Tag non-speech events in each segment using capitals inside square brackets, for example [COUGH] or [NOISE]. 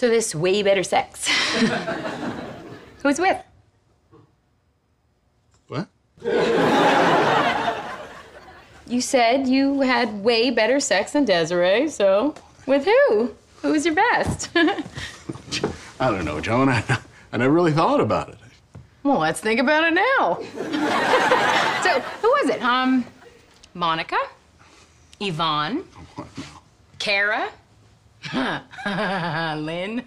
So this way better sex. [LAUGHS] Who's with? What? You said you had way better sex than Desiree, so with who? Who was your best? I don't know, Joan. I, I never really thought about it. well, let's think about it now. [LAUGHS] so who was it? Um, Monica, Yvonne, What now? Kara, [LAUGHS] Lynn.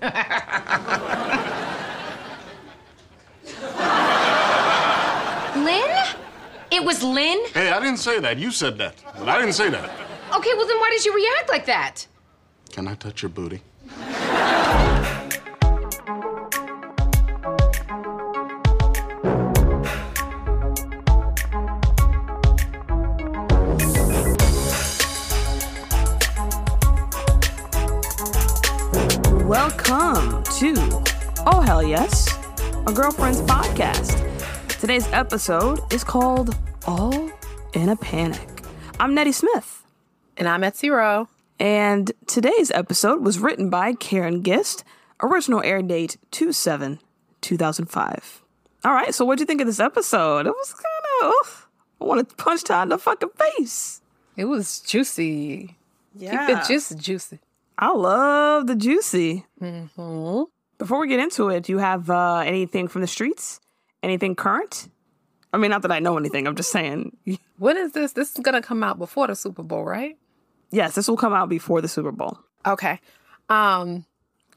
Lynn? It was Lynn? Hey, I didn't say that. You said that. But I didn't say that. Okay, well then why did you react like that? Can I touch your booty? Welcome to Oh Hell Yes, a girlfriend's podcast. Today's episode is called All in a Panic. I'm Nettie Smith, And I'm at zero. and today's episode was written by Karin Gist. Original air date 2 7 2005. All right, so what'd you think of this episode? It was kind of, I want to punch Todd in the fucking face. It was juicy. Yeah. Keep the juice juicy. I love the juicy. Before we get into it, do you have uh, anything from the streets? Anything current? I mean, not that I know anything. I'm just saying. [LAUGHS] When is this? This is gonna come out before the Super Bowl, right? Yes, this will come out before the Super Bowl. Okay. Um.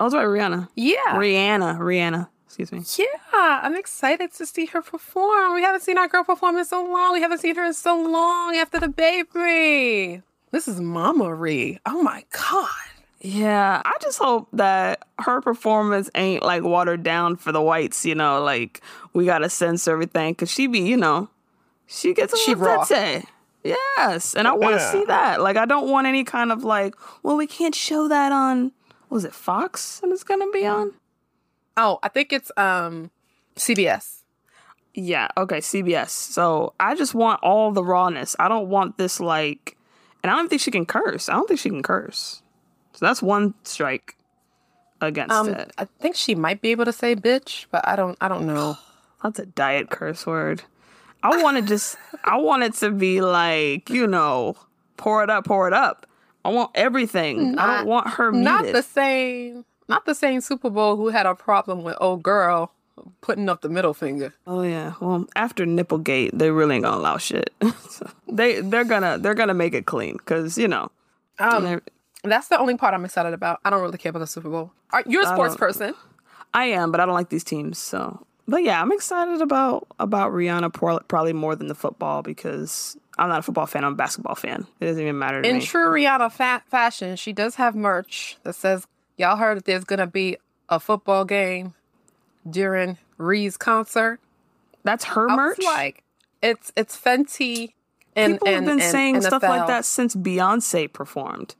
Oh, it's by Rihanna. Yeah. Rihanna. Rihanna. Excuse me. yeah. I'm excited to see her perform. We haven't seen our girl perform in so long. We haven't seen her in so long after the baby. This is Mama Ree. Oh my god. Yeah, I just hope that her performance ain't like watered down for the whites. You know, like we gotta censor everything because she be, you know, she gets a She little raw. tete. Yes, and I want to Yeah. see that. Like, I don't want any kind of like, well, we can't show that on. Was it Fox? And it's gonna be on. Oh, I think it's um CBS. Yeah, okay, CBS. So I just want all the rawness. I don't want this like, and I don't think she can curse. I don't think she can curse. So that's one strike against Um, it. I think she might be able to say bitch, but I don't. I don't know. [SIGHS] That's a diet curse word. I want to just, I want it to be like, you know, pour it up, pour it up. I want everything. I don't want her muted. Not the same. Not the same Super Bowl who had a problem with old girl putting up the middle finger. Oh yeah. Well, after Nipplegate, they really ain't gonna allow shit. [LAUGHS] So they they're gonna they're gonna make it clean because you know. Um, That's the only part I'm excited about. I don't really care about the Super Bowl. Are, you're a sports person. I am, but I don't like these teams. So, but yeah, I'm excited about about Rihanna probably more than the football because I'm not a football fan. I'm a basketball fan. It doesn't even matter to In me. true Rihanna fa- fashion, she does have merch that says, "Y'all heard that there's gonna be a football game during Ree's concert." That's her I merch. like, it's it's Fenty. And, People have been and saying stuff like that since Beyonce performed.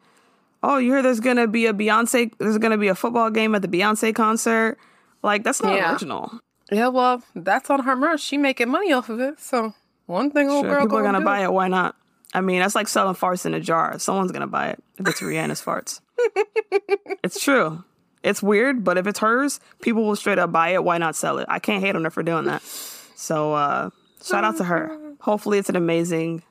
Oh, you hear there's gonna be a Beyonce? There's gonna be a football game at the Beyonce concert. Like that's not Yeah. original. Yeah, well, that's on her merch. She making money off of it. So one thing old Sure, girl people are gonna do. buy it. Why not? I mean, that's like selling farts in a jar. Someone's gonna buy it if it's Rihanna's farts. [LAUGHS] it's true. It's weird, but if it's hers, people will straight up buy it. Why not sell it? I can't hate on her for doing that. So uh, shout out to her. [LAUGHS] Hopefully, it's an amazing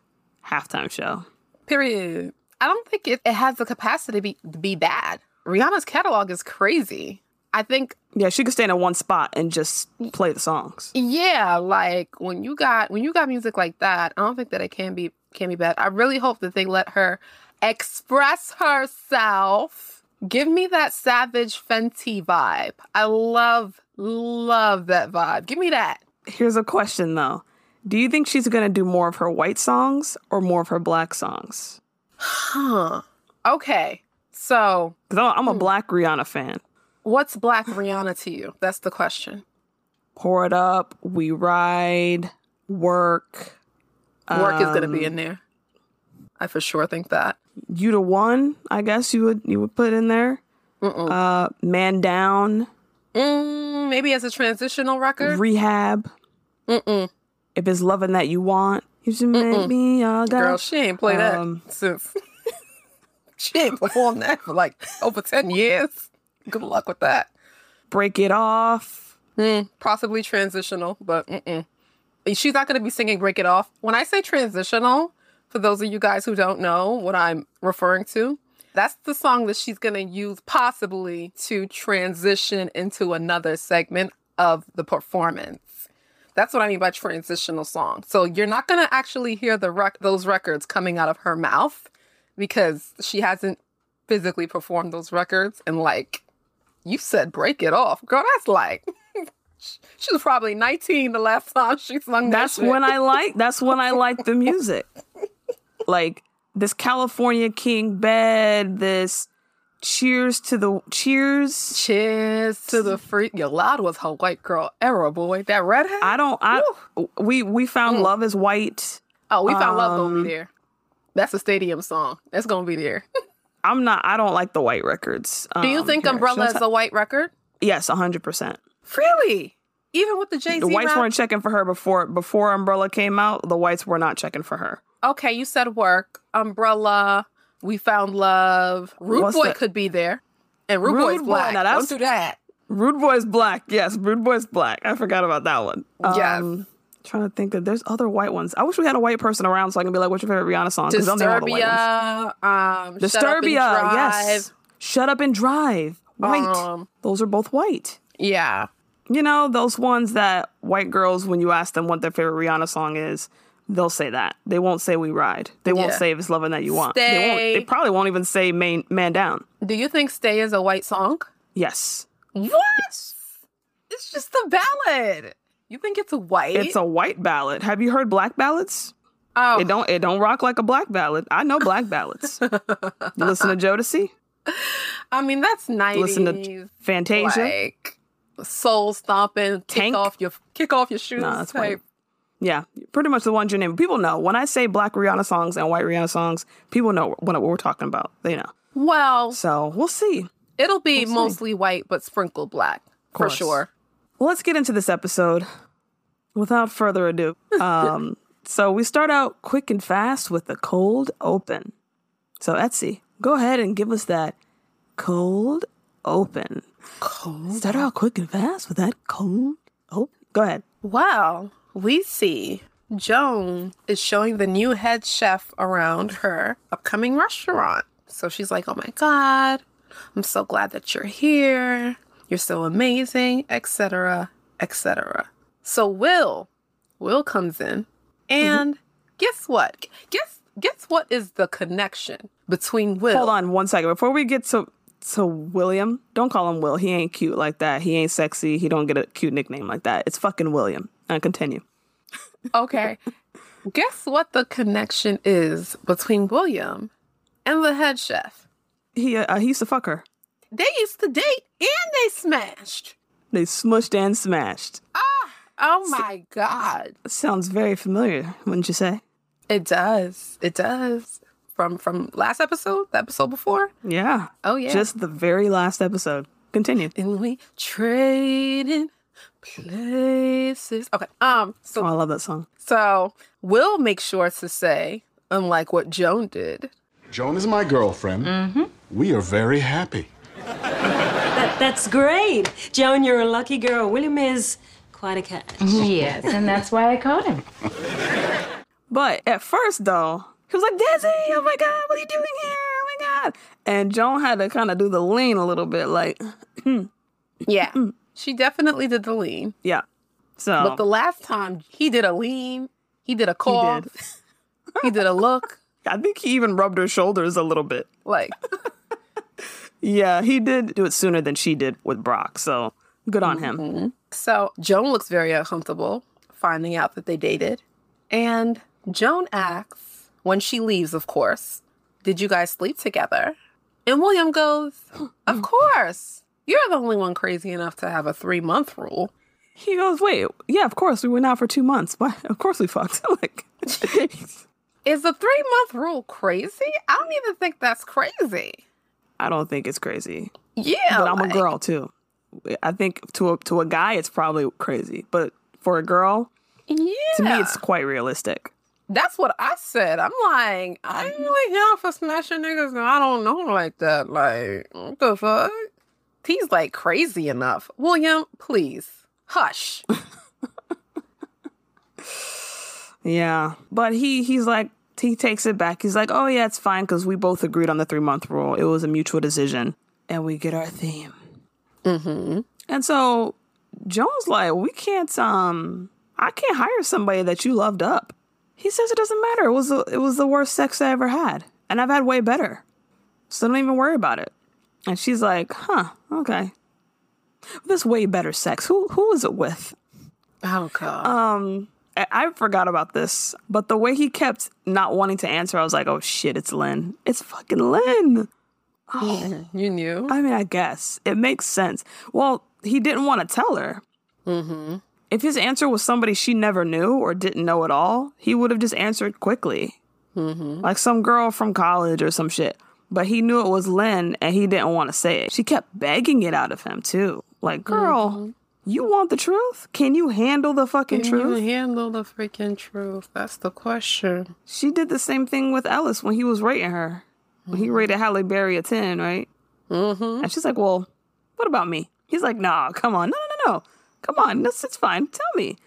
halftime show. Period. I don't think it, it has the capacity to be, to be bad. Rihanna's catalog is crazy. I think, Yeah, she could stand in one spot and just play the songs. yeah, like when you got when you got music like that, I don't think that it can be can be bad. I really hope that they let her express herself. Give me that Savage Fenty vibe. I love love that vibe. Give me that. Here's a question though. Do you think she's gonna do more of her white songs or more of her black songs? Huh. Okay. So, Because I'm a black Rihanna fan. what's Black Rihanna to you? That's the question. Pour it up, we ride, work. Work is going to be Um, in there. I for sure think that. You the one, I guess you would you would put in there. Uh, man down, Mm, maybe as a transitional record. rehab. Mm-mm. If it's loving that you want, you should make me all. Girl, she ain't played Um, that since. [LAUGHS] she ain't performed that for like over 10 years. Good luck with that. Break It Off. Mm, possibly transitional, but mm-mm. she's not going to be singing "Break It Off." When I say transitional, for those of you guys who don't know what I'm referring to, that's the song that she's going to use possibly to transition into another segment of the performance. That's what I mean by transitional song. So you're not going to actually hear the rec- those records coming out of her mouth because she hasn't physically performed those records and like you said break it off. Girl, that's like [LAUGHS] she was probably 19 the last time she sung that That's shit. when I like. That's when I like the music. [LAUGHS] Like this California King bed. This Cheers to the Cheers. Cheers to the free. Loud was her white girl era, boy. That redhead. I don't. I we we found love is white. oh, we found love gonna um, be there. That's a stadium song. That's gonna be there. [LAUGHS] I'm not. I don't like the white records. Do you Um, think here, Umbrella is a white record? Yes, hundred percent. Really? Even with the Jay Z. The whites weren't checking for her before before Umbrella came out. The whites were not checking for her. Okay, you said work, umbrella, we found love. Rude What's boy that? could be there. And Rude, Rude Boy's Boy, black. now that's- Don't do that. Rude Boy's black. Yes, Rude Boy's black. I forgot about that one. Yes. Trying to think that there's other white ones. I wish we had a white person around so I can be like, "What's your favorite Rihanna song?" 'Cause they'll name all the white ones. Disturbia, um, Shut Up and Disturbia, Drive. yes. Shut up and drive. White. Um, those are both white. Yeah. You know, those ones that white girls, when you ask them what their favorite Rihanna song is, they'll say that. They won't say "We Ride." They won't Yeah. say "If It's Loving That You Want." They won't. They probably won't even say "Man, man Down." Do you think Stay is a white song? Yes, What? It's just a ballad. You think it's a white? it's a white ballad. Have you heard black ballads? oh, It don't. It don't rock like a black ballad. I know black ballads. [LAUGHS] you listen to Jodeci. I mean that's nineties. Listen to Fantasia. like soul stomping, kick off your kick off your shoes. That's type. white. Yeah, pretty much the ones you name. People know when I say black Rihanna songs and white Rihanna songs. People know what, we're talking about. They know. Well, So we'll see. it'll be We'll see. mostly white, but sprinkled black for sure. Well, let's get into this episode without further ado. [LAUGHS] Um, so we start out quick and fast with the cold open. So Etsy, go ahead and give us that cold open. Cold. Start out quick and fast with that cold open. Go ahead. Well, we see Joan is showing the new head chef around her upcoming restaurant. So she's like, "Oh my god, I'm so glad that you're here. You're so amazing, etc., etc." So Will, Will comes in, mm-hmm. and guess what? Guess guess what is the connection between Will? Hold on one second before we get to to William. Don't call him Will. He ain't cute like that. He ain't sexy. He don't get a cute nickname like that. It's fucking William. And continue. Okay. Guess what the connection is between William and the head chef? He uh, he used to fuck her. They used to date and they smashed. They smushed and smashed. Ah, oh my God. Sounds very familiar, wouldn't you say? It does. It does. From from last episode, the episode before. Yeah. Oh yeah. Just the very last episode. Continue. and we trading places. Okay. Um. So Oh, I love that song. so we'll make sure to say, unlike what Joan did. Joan is my girlfriend. We are very happy. That, that's great. Joan, you're a lucky girl. William is quite a catch. Yes, and that's why I caught him. But at first, though, he was like, Desi, oh my God, what are you doing here? Oh my God. And Joan had to kind of do the lean a little bit, like, [CLEARS THROAT] Yeah. She definitely did the lean. yeah. So, But the last time he did a lean, he did a cough, did. [LAUGHS] he did a look. [LAUGHS] I think he even rubbed her shoulders a little bit. Like, [LAUGHS] Yeah, he did do it sooner than she did with Brock. So, good on him. Mm-hmm. so Joan looks very uncomfortable finding out that they dated. And Joan asks, when she leaves, of course, did you guys sleep together? And William goes, of course. You're the only one crazy enough to have a three month rule. He goes, Wait, yeah, of course. We went out for two months. Why? Of course we fucked. [LAUGHS] like, [LAUGHS] Is the three month rule crazy? I don't even think that's crazy. I don't think it's crazy. Yeah. But I'm a girl too. I think to a, to a guy, it's probably crazy. But for a girl, Yeah. to me, it's quite realistic. That's what I said. I'm like, I ain't really here for smashing niggas. and I don't know like that. Like, what the fuck? T's like crazy enough. William, please hush. [LAUGHS] Yeah, but he he's like he takes it back. He's like, "Oh yeah, it's fine because we both agreed on the three month rule. It was a mutual decision." And we get our theme. Mm-hmm. And so Joan's like, "We can't. Um, I can't hire somebody that you loved up." He says it doesn't matter. It was the, it was the worst sex I ever had, and I've had way better. So don't even worry about it. And she's like, "Huh? Okay. This way better sex. Who who is it with?" Oh god. Um, I- forgot about this, but the way he kept not wanting to answer, I was like, "Oh shit, it's Lynn. It's fucking Lynn." you knew? I mean, I guess it makes sense. Well, he didn't want to tell her. Mm-hmm. If his answer was somebody she never knew or didn't know at all, he would have just answered quickly, mm-hmm. like some girl from college or some shit. But he knew it was Lynn, and he didn't want to say it. She kept begging it out of him too. Like, girl, you want the truth? Can you handle the fucking Can truth? Can you handle the freaking truth? That's the question. She did the same thing with Ellis when he was rating her. When he rated Halle Berry a 10, right? Mm-hmm. And she's like, well, what about me? He's like, nah, come on. No, no, no, no. Come on. This it's fine. Tell me.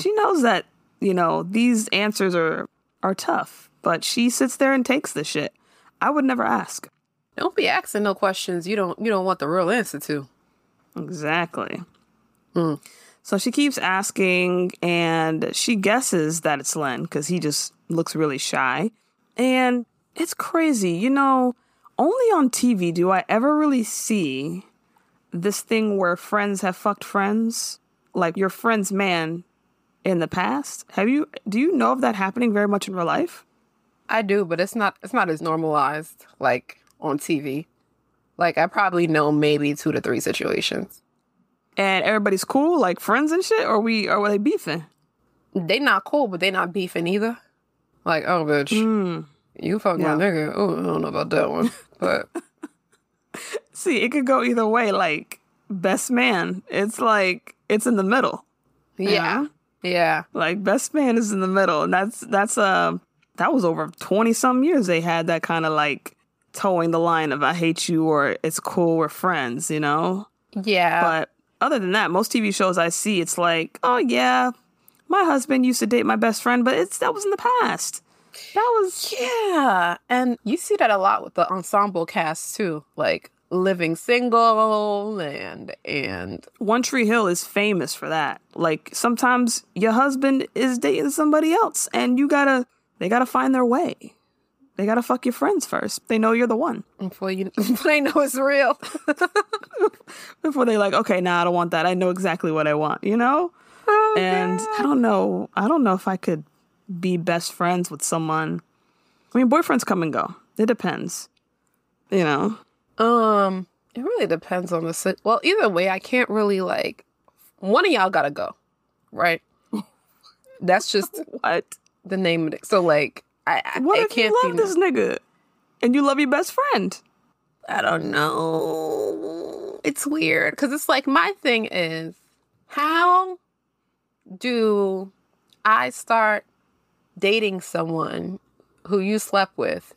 She knows that, you know, these answers are are tough, but she sits there and takes the shit. I would never ask. Don't be asking no questions you don't you don't want the real answer to. Exactly. Hmm. So she keeps asking, and she guesses that it's Lynn because he just looks really shy. And it's crazy. You know, only on TV do I ever really see this thing where friends have fucked friends, like your friend's man in the past. Have you, do you know of that happening very much in real life? I do, but it's not it's not as normalized like on TV. Like I probably know maybe two to three situations. And everybody's cool, like friends and shit, or we, or were they beefing? They not cool, but they not beefing either. Like, oh bitch, you fuck Yeah. my nigga. Oh, I don't know about that one. [LAUGHS] But See, it could go either way. Like best man, it's like it's in the middle. yeah. Yeah. Like best man is in the middle, and that's that's um that was over twenty some years they had that kind of like towing the line of I hate you or it's cool we're friends, you know. Yeah. But other than that, most TV shows I see, it's like, oh yeah, my husband used to date my best friend, but it's that was in the past. That was Yeah, and you see that a lot with the ensemble cast too, like living single and and One Tree Hill is famous for that. Like sometimes your husband is dating somebody else, and you gotta they gotta find their way. They gotta fuck your friends first. They know you're the one before you [LAUGHS] before they know it's real. [LAUGHS] before they like, okay, nah, I don't want that. I know exactly what I want, you know. and I don't know. I don't know if I could be best friends with someone. I mean, boyfriends come and go. It depends. You know. Um, it really depends on the sit. Well, either way, I can't really like. One of y'all gotta go, right? [LAUGHS] That's just What? The name of it. So like, I, I What if can't you love this nigga and you love your best friend? I don't know. It's weird because it's like my thing is how do I start dating someone who you slept with?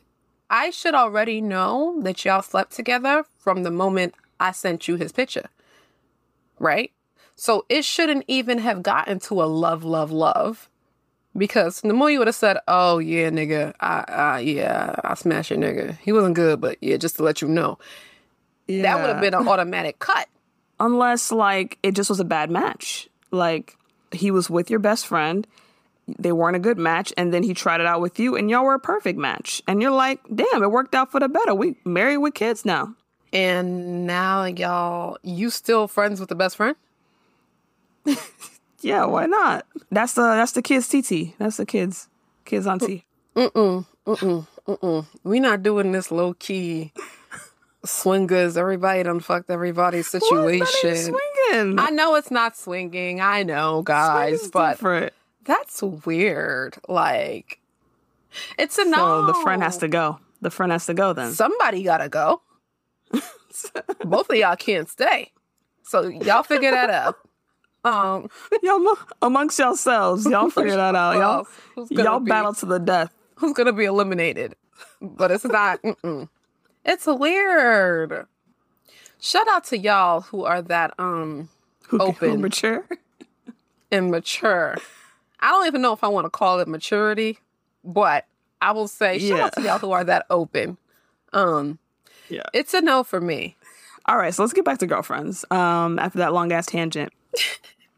I should already know that y'all slept together from the moment I sent you his picture. Right? So it shouldn't even have gotten to a love, love, love. Because the more you would have said, "Oh yeah, nigga, I, I yeah, I smashed your nigga. He wasn't good, but yeah, just to let you know." That would have been an automatic cut. unless like it just was a bad match. Like he was with your best friend, they weren't a good match, and then he tried it out with you, and y'all were a perfect match. And you're like, damn, it worked out for the better. We married with kids now. And now y'all, you still friends with the best friend? [LAUGHS] Yeah, why not? That's the that's the kids TT. That's the kids. Kids on T. We not doing this low key swingers. Everybody done fucked everybody situation. Swinging. I know it's not swinging. I know, guys, but different. that's weird. Like, it's a So no. the friend has to go. The friend has to go then. Somebody gotta go. [LAUGHS] Both of y'all can't stay. So y'all figure that out. Um, [LAUGHS] y'all mo- amongst yourselves, y'all [LAUGHS] figure that out. Y'all, Who's y'all be- battle to the death. who's gonna be eliminated. But it's not. [LAUGHS] It's weird. Shout out to y'all who are that um Who, who Open. mature. immature. I don't even know if I want to call it maturity, but I will say shout out to y'all who are that open. Um, Yeah. it's a no for me. All right, so let's get back to girlfriends. Um, after that long ass tangent.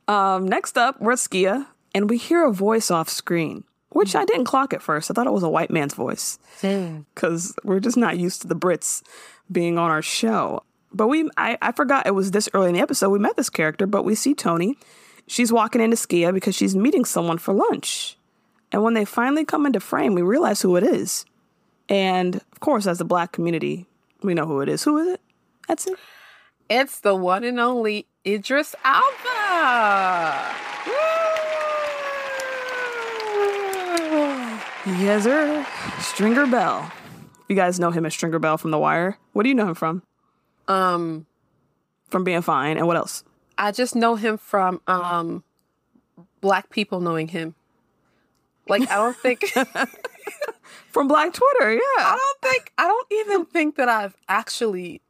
Um, next up, we're at Skia, and we hear a voice off screen, which I didn't clock at first. I thought it was a white man's voice because we're just not used to the Brits being on our show. But we, I, I forgot it was this early in the episode. We met this character, but we see Tony. She's walking into Skia because she's meeting someone for lunch. And when they finally come into frame, we realize who it is. And of course, as the black community, we know who it is. Who is it? That's it. It's the one and only Idris Elba. Yes, sir. Stringer Bell. You guys know him as Stringer Bell from The Wire. What do you know him from? Um, From being fine. And what else? I just know him from um black people knowing him. Like I don't think [LAUGHS] From Black Twitter, yeah. I don't think I don't even think that I've actually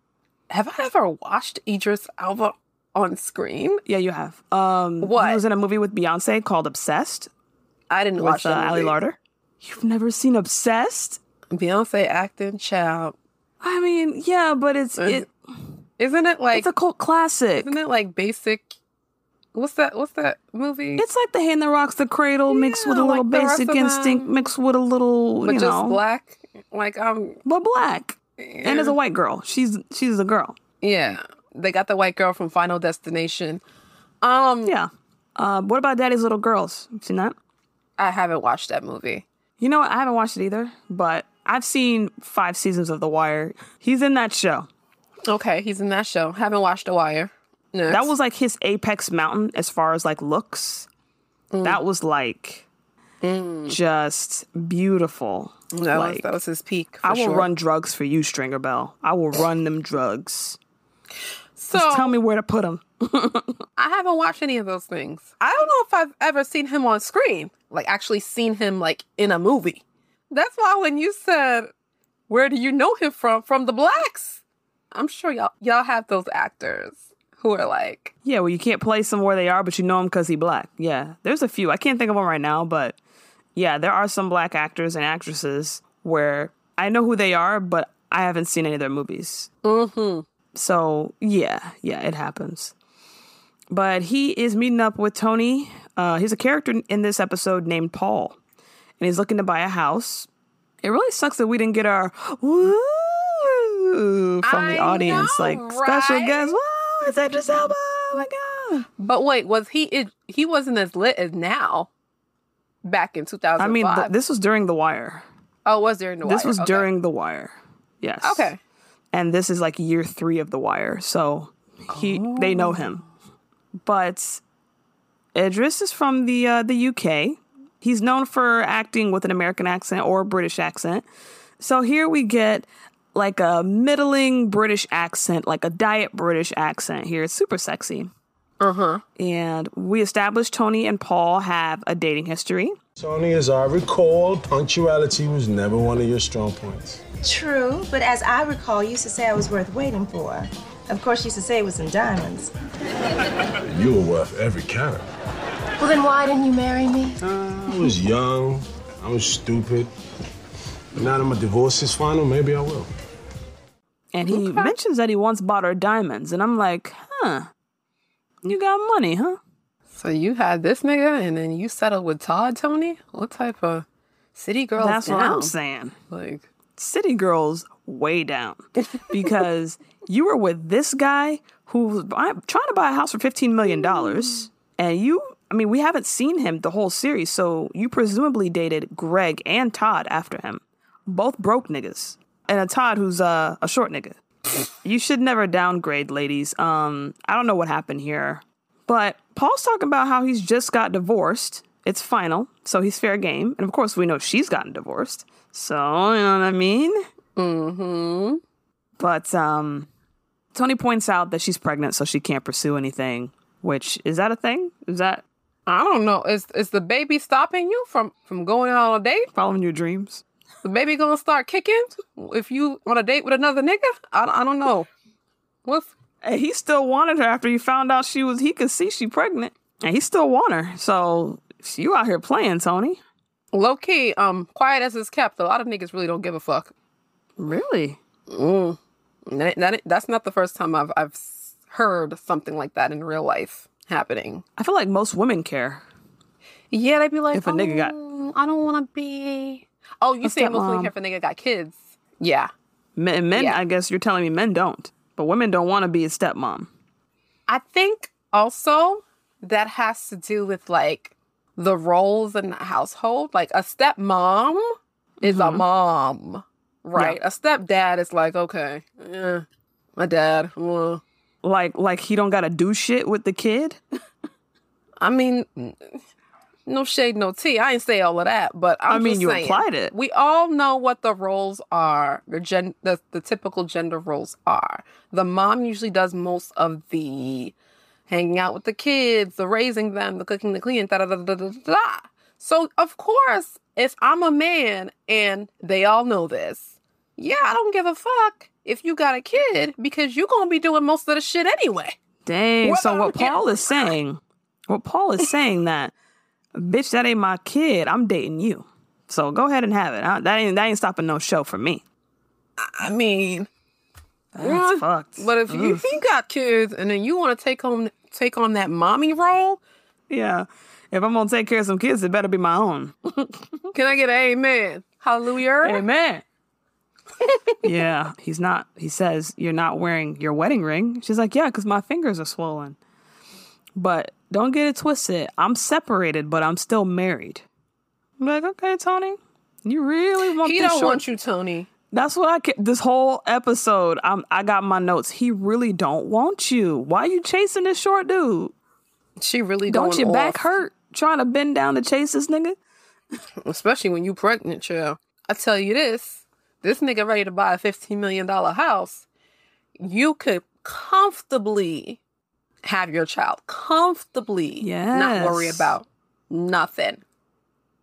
have I ever watched Idris Elba on screen? Yeah, you have. Um, What? He was in a movie with Beyonce called Obsessed I didn't with watch uh, that Ali movie. Larder. You've never seen Obsessed? Beyonce acting child. I mean, yeah, but it's it, Isn't it like it's a cult classic. isn't it like basic what's that what's that movie? It's like the hand that rocks the cradle mixed with a little like basic instinct mixed with a little, but you just know, black. Like um but black. And as a white girl, she's she's a girl. yeah. They got the white girl from Final Destination. Um Yeah. Uh, what about Daddy's Little Girls? You seen that? I haven't watched that movie. You know what? I haven't watched it either, but I've seen five seasons of The Wire. He's in that show. Okay, he's in that show. Haven't watched The Wire. Next. That was like his apex mountain as far as like looks. Mm. That was like just beautiful. that, was that was his peak. For I will sure. run drugs for you, Stringer Bell. I will run them drugs. So Just tell me where to put them. [LAUGHS] I haven't watched any of those things. I don't know if I've ever seen him on screen, like actually seen him like in a movie. That's why when you said, "Where do you know him from?" From the blacks, I'm sure y'all y'all have those actors who are like, Yeah, well, you can't place them where they are, but you know them because he black. Yeah, there's a few. I can't think of them right now, but yeah, there are some black actors and actresses where I know who they are, but I haven't seen any of their movies. mm-hmm. So yeah, yeah, it happens. But he is meeting up with Tony. Uh, he's a character in this episode named Paul, and he's looking to buy a house. It really sucks that we didn't get our woo from the I audience, know, like special right? guest. Whoa, it's Idris Elba! Oh my god! But wait, was he? It, he wasn't as lit as now. Back in 2005. I mean, th- this was during The Wire. oh, was during the Wire. This was Okay. during The Wire. Yes. Okay. And this is like year three of The Wire, so he they know him. But Idris is from the uh, the UK. He's known for acting with an American accent or a British accent. So here we get like a middling British accent, like a diet British accent. Here it's super sexy. Uh huh. And we established Tony and Paul have a dating history. Tony, as I recall, punctuality was never one of your strong points. True, but as I recall, you used to say I was worth waiting for. Of course, you used to say it was in diamonds. You were worth every carat. Well, then why didn't you marry me? Uh, I was young, I was stupid. But now that my divorce is final, maybe I will. And he mentions that he once bought her diamonds. And I'm like, huh, you got money, huh? So you had this nigga, and then you settled with Todd, Tony. What type of city girl? That's down? what I'm saying. Like, City Girls way down because [LAUGHS] you were with this guy who was buy- trying to buy a house for $15 million. And you, I mean, we haven't seen him the whole series. So you presumably dated Greg and Todd after him. Both broke niggas. And a Todd who's uh, a short nigga. You should never downgrade, ladies. Um, I don't know what happened here. But Paul's talking about how he's just got divorced. It's final, so he's fair game. And of course, we know she's gotten divorced. So, you know what I mean? mm-hmm. But um, Tony points out that she's pregnant, so she can't pursue anything. Which is that a thing? Is that I don't know. Is is the baby stopping you from from going on a date? following your dreams? The baby gonna start kicking if you on a date with another nigga? I, I don't know. What's And he still wanted her after he found out she was, he could see she pregnant. And he still want her. So you out here playing, Tony. Low key, um, quiet as it's kept, a lot of niggas really don't give a fuck. Really? Mm. That, that- that's not the first time I've I've heard something like that in real life happening. I feel like most women care. Yeah, they'd be like, If a nigga got- "Oh, I don't want to be. Oh, you say most women care if a nigga got kids? Yeah, Men, men Yeah. I guess you're telling me men don't. But women don't want to be a stepmom. I think also that has to do with like the roles in the household. Like a stepmom is a mom, right? A stepdad is like, okay, yeah, my dad. uh, Like like he don't gotta do shit with the kid. I mean, no shade, no tea. I ain't say all of that, but I'm I mean, you saying, applied it. We all know what the roles are. The gen, the, the typical gender roles are. The mom usually does most of the hanging out with the kids, the raising them, the cooking, the cleaning, da da da da da da. So of course, if I'm a man and they all know this, yeah, I don't give a fuck if you got a kid because you're gonna be doing most of the shit anyway. Dang. So what Paul is saying, what Paul is saying that, bitch, that ain't my kid. I'm dating you. So go ahead and have it. I- that ain't that ain't stopping no show for me. I mean, That's Yeah, fucked. But if you, if you got kids and then you want to take on take on that mommy role, Yeah. If I'm gonna take care of some kids, it better be my own. [LAUGHS] can I get an amen? Hallelujah. Amen. [LAUGHS] yeah, he's not. He says you're not wearing your wedding ring. She's like, yeah, because my fingers are swollen. But don't get it twisted. I'm separated, but I'm still married. I'm like, okay, Tony, you really want He don't short- want you, Tony. That's what I ca- this whole episode. I'm I got my notes. He really don't want you. Why are you chasing this short dude? She really Don't your back hurt trying to bend down to chase this nigga? [LAUGHS] especially when you pregnant, child. I tell you this: this nigga ready to buy a fifteen million dollar house. You could comfortably have your child comfortably, not worry about nothing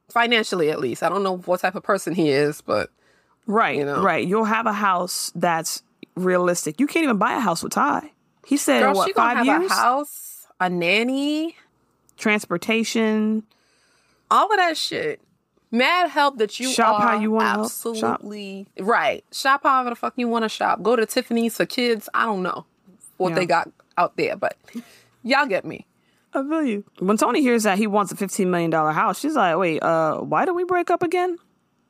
financially, at least. I don't know what type of person he is, but Right, You know? right. You'll have a house that's realistic. You can't even buy a house with Ty. He said girl, what she gonna five have years? a house, a nanny, Transportation. all of that shit. Mad help that you Shop are how you wanna. Shop. absolutely right. Shop however the fuck you want to shop. Go to Tiffany's for kids. I don't know what Yeah. they got out there, but y'all get me. I feel you. When Tony hears that he wants a fifteen million dollar house, she's like, "Wait, uh, why did we break up again?"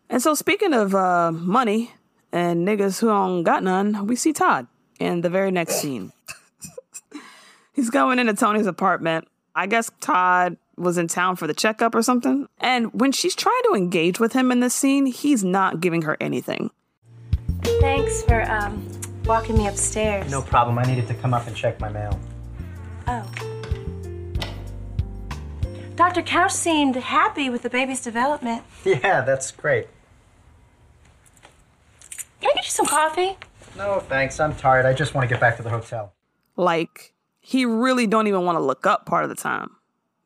And so, speaking of uh, money and niggas who don't got none, we see Todd in the very next scene. [LAUGHS] He's going into Tony's apartment. I guess Todd was in town for the checkup or something. And when she's trying to engage with him in this scene, he's not giving her anything. Thanks for um, walking me upstairs. No problem. I needed to come up and check my mail. Oh. Dr. Couch seemed happy with the baby's development. [LAUGHS] Yeah, that's great. Can I get you some coffee? No, thanks. I'm tired. I just want to get back to the hotel. Like, he really don't even want to look up part of the time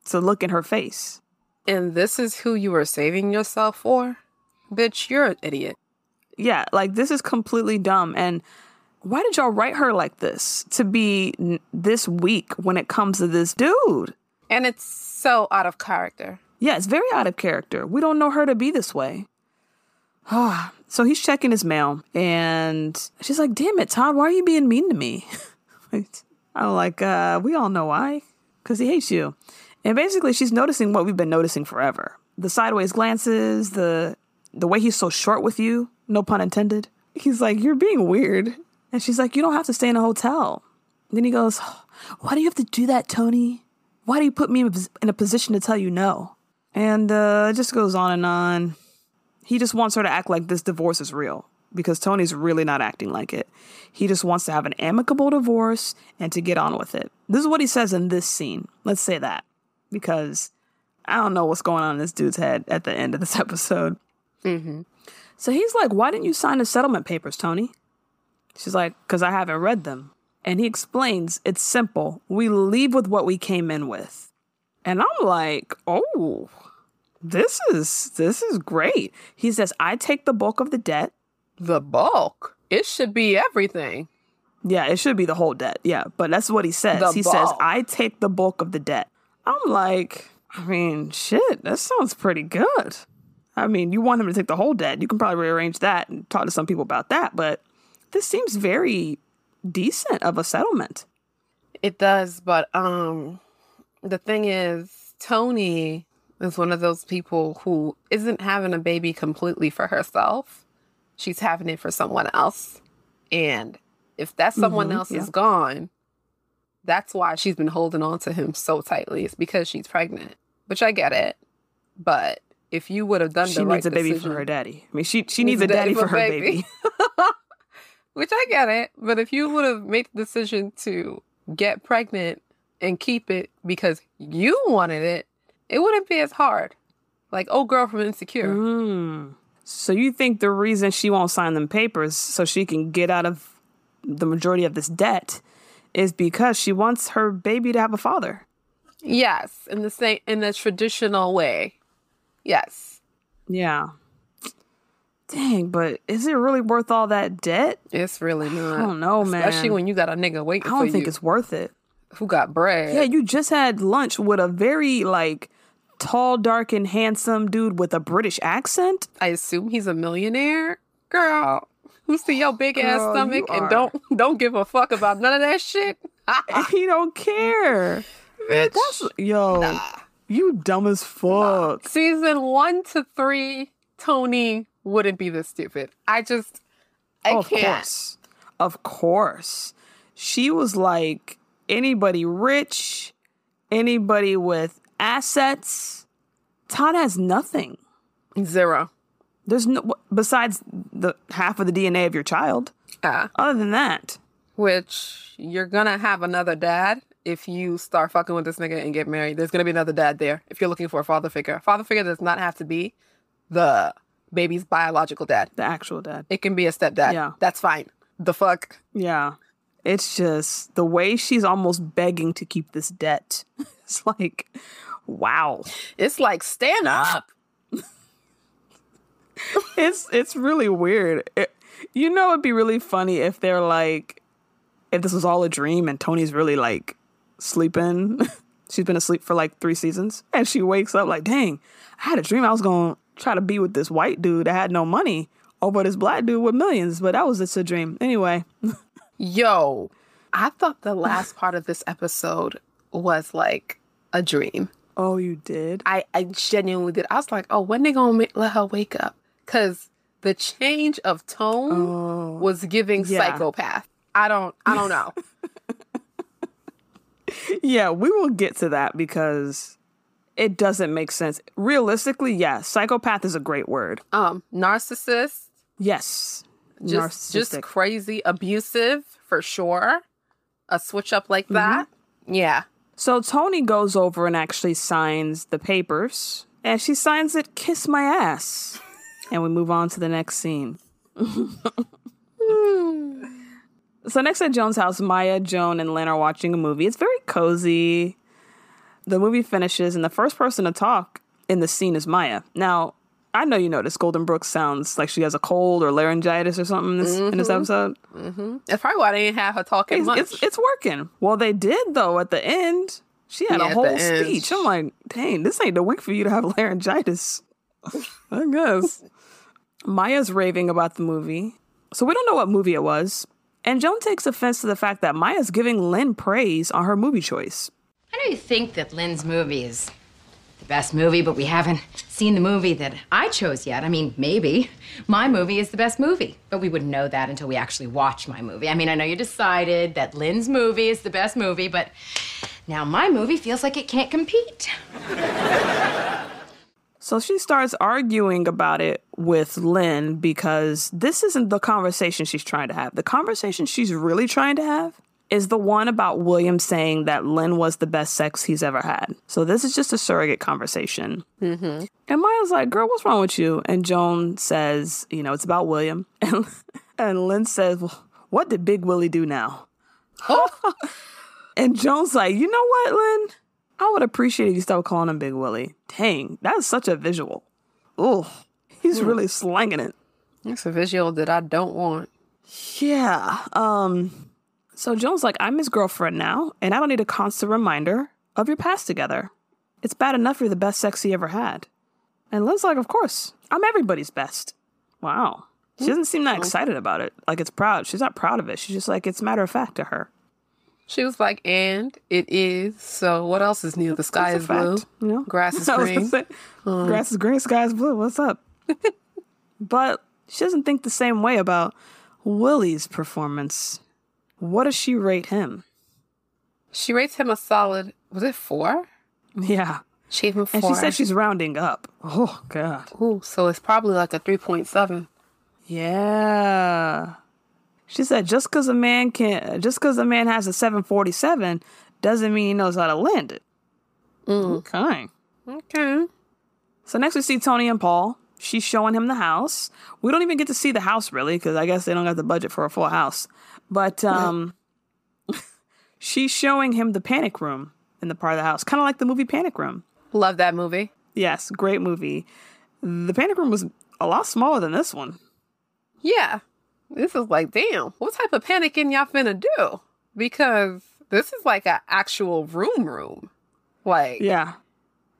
to look in her face. And this is who you are saving yourself for, bitch. You're an idiot. Yeah, like this is completely dumb. And why did y'all write her like this to be n- this weak when it comes to this dude? And it's so out of character. Yeah, it's very out of character. We don't know her to be this way. So he's checking his mail and she's like, damn it, Todd, why are you being mean to me? [LAUGHS] I'm like, uh, we all know why. Because he hates you. And basically she's noticing what we've been noticing forever. The sideways glances, the the way he's so short with you, no pun intended. He's like, You're being weird. And she's like, You don't have to stay in a hotel. And then he goes, Why do you have to do that, Tony? Why do you put me in a position to tell you no? And uh, it just goes on and on. He just wants her to act like this divorce is real because Tony's really not acting like it. He just wants to have an amicable divorce and to get on with it. This is what he says in this scene. Let's say that because I don't know what's going on in this dude's head at the end of this [LAUGHS] episode. Mm-hmm. So he's like, Why didn't you sign the settlement papers, Tony? She's like, Because I haven't read them. And he explains, It's simple. We leave with what we came in with. And I'm like, Oh, this is this is great. He says, I take the bulk of the debt. The bulk. It should be everything. Yeah, it should be the whole debt. Yeah, but that's what he says. The he says. I take the bulk of the debt. I'm like, I mean, shit, that sounds pretty good. I mean, you want him to take the whole debt. You can probably rearrange that and talk to some people about that, but this seems very decent of a settlement. It does, but um the thing is Tony is one of those people who isn't having a baby completely for herself. She's having it for someone else. And if that someone mm-hmm, else yeah. is gone, that's why she's been holding on to him so tightly. It's because she's pregnant. Which I get it. But if you would have done She the right needs a baby decision, for her daddy. I mean, she she needs, a daddy, for her baby. [LAUGHS] Which I get it. But if you would have made the decision to get pregnant and keep it because you wanted it, it wouldn't be as hard. Like old girl from Insecure. Mm. So you think the reason she won't sign them papers so she can get out of the majority of this debt is because she wants her baby to have a father. Yes, in the same in the traditional way. Yes. Yeah. Dang, but is it really worth all that debt? It's really not. I don't know, man. Especially when you got a nigga waiting I don't think you it's worth it. Who got bread. Yeah, you just had lunch with a very like tall, dark, and handsome dude with a British accent. I assume he's a millionaire. Girl, who see your big ass stomach and don't [LAUGHS] don't give a fuck about none of that shit? [LAUGHS] he don't care. Bitch. That's yo, you dumb as fuck. Season one to three, Tony wouldn't be this stupid. I just I of can't. course, of course, she was like anybody rich, anybody with assets. Todd has nothing. Zero. There's no besides the half of the DNA of your child. Yeah. Other than that, Which you're gonna have another dad if you start fucking with this nigga and get married. There's gonna be another dad there if you're looking for a father figure. Father figure does not have to be the baby's biological dad. the actual dad. It can be a stepdad. Yeah. That's fine. The fuck? Yeah. It's just the way she's almost begging to keep this debt. [LAUGHS] It's like, wow. It's like stand up. It's it's really weird. It- you know it'd be really funny if they're like if this was all a dream and Tony's really like sleeping. [LAUGHS] She's been asleep for like 3 seasons and she wakes up like, "Dang, I had a dream I was going to try to be with this white dude that had no money over this black dude with millions, but that was just a dream." Anyway, [LAUGHS] Yo, I thought the last [SIGHS] part of this episode was like a dream. oh, you did? I, I genuinely did. I was like, oh, when they gonna make, let her wake up? Because the change of tone was giving yeah. psychopath. I don't, I don't know. [LAUGHS] Yeah, we will get to that because it doesn't make sense. Realistically, yeah, psychopath is a great word. um, narcissist, Yes. Just just crazy, abusive for sure. A switch up like mm-hmm. that, yeah. so Tony goes over and actually signs the papers, and she signs it "Kiss my ass," and we move on to the next scene. [LAUGHS] so next at Joan's house, Maya, Joan, and Lynn are watching a movie. It's very cozy. The movie finishes, and the first person to talk in the scene is Maya. Now, I know you noticed Golden Brooks sounds like she has a cold or laryngitis or something in this, in this mm-hmm. episode. Mm-hmm. That's probably why they didn't have her talking It's, much. it's it's working. Well, they did though at the end. She had Yeah, a whole the end. speech. I'm like, dang, this ain't the week for you to have [LAUGHS] laryngitis. I guess. Maya's raving about the movie. So we don't know what movie it was. And Joan takes offense to the fact that Maya's giving Lynn praise on her movie choice. I do you think that Lynn's movie is best movie, but we haven't seen the movie that I chose yet. I mean, maybe. My movie is the best movie, but we wouldn't know that until we actually watch my movie. I mean, I know you decided that Lynn's movie is the best movie, but now my movie feels like it can't compete. So she starts arguing about it with Lynn because this isn't the conversation she's trying to have. The conversation she's really trying to have is the one about William saying that Lynn was the best sex he's ever had. So this is just a surrogate conversation. Mm-hmm. And Maya's like, girl, what's wrong with you? And Joan says, you know, it's about William. [LAUGHS] And, and Lynn says, well, what did Big Willie do now? [LAUGHS] and Joan's like, you know what, Lynn? I would appreciate it if you stop calling him Big Willie. Dang, that's such a visual. Ooh, he's really slanging it. It's a visual that I don't want. Yeah. Um So Joan's like, I'm his girlfriend now, and I don't need a constant reminder of your past together. It's bad enough you're the best sex he ever had. And Lynn's like, Of course, I'm everybody's best. Wow. She doesn't seem that excited about it. Like it's proud. She's not proud of it. She's just like, it's matter of fact to her. She was like, and it is. So what else is new? The sky is a blue. fact, you know? Grass [LAUGHS] is I was gonna green. say, um, Grass is green, sky is blue. What's up? [LAUGHS] but she doesn't think the same way about Willie's performance. What does she rate him? She rates him a solid, was it four? Yeah. She gave him four. And she said she's rounding up. Oh, God. Ooh, so it's probably like a 3.7. Yeah. She said just because a man can, just because a man has a 747 doesn't mean he knows how to land it. Mm. Okay. Okay. So next we see Tony and Paul. She's showing him the house. We don't even get to see the house really because I guess they don't have the budget for a full house. But um, [LAUGHS] she's showing him the panic room in the part of the house, kind of like the movie Panic Room. Love that movie. Yes, great movie. The panic room was a lot smaller than this one. Yeah. This is like, damn, what type of panicking y'all finna do? Because this is like an actual room room. Like, Yeah.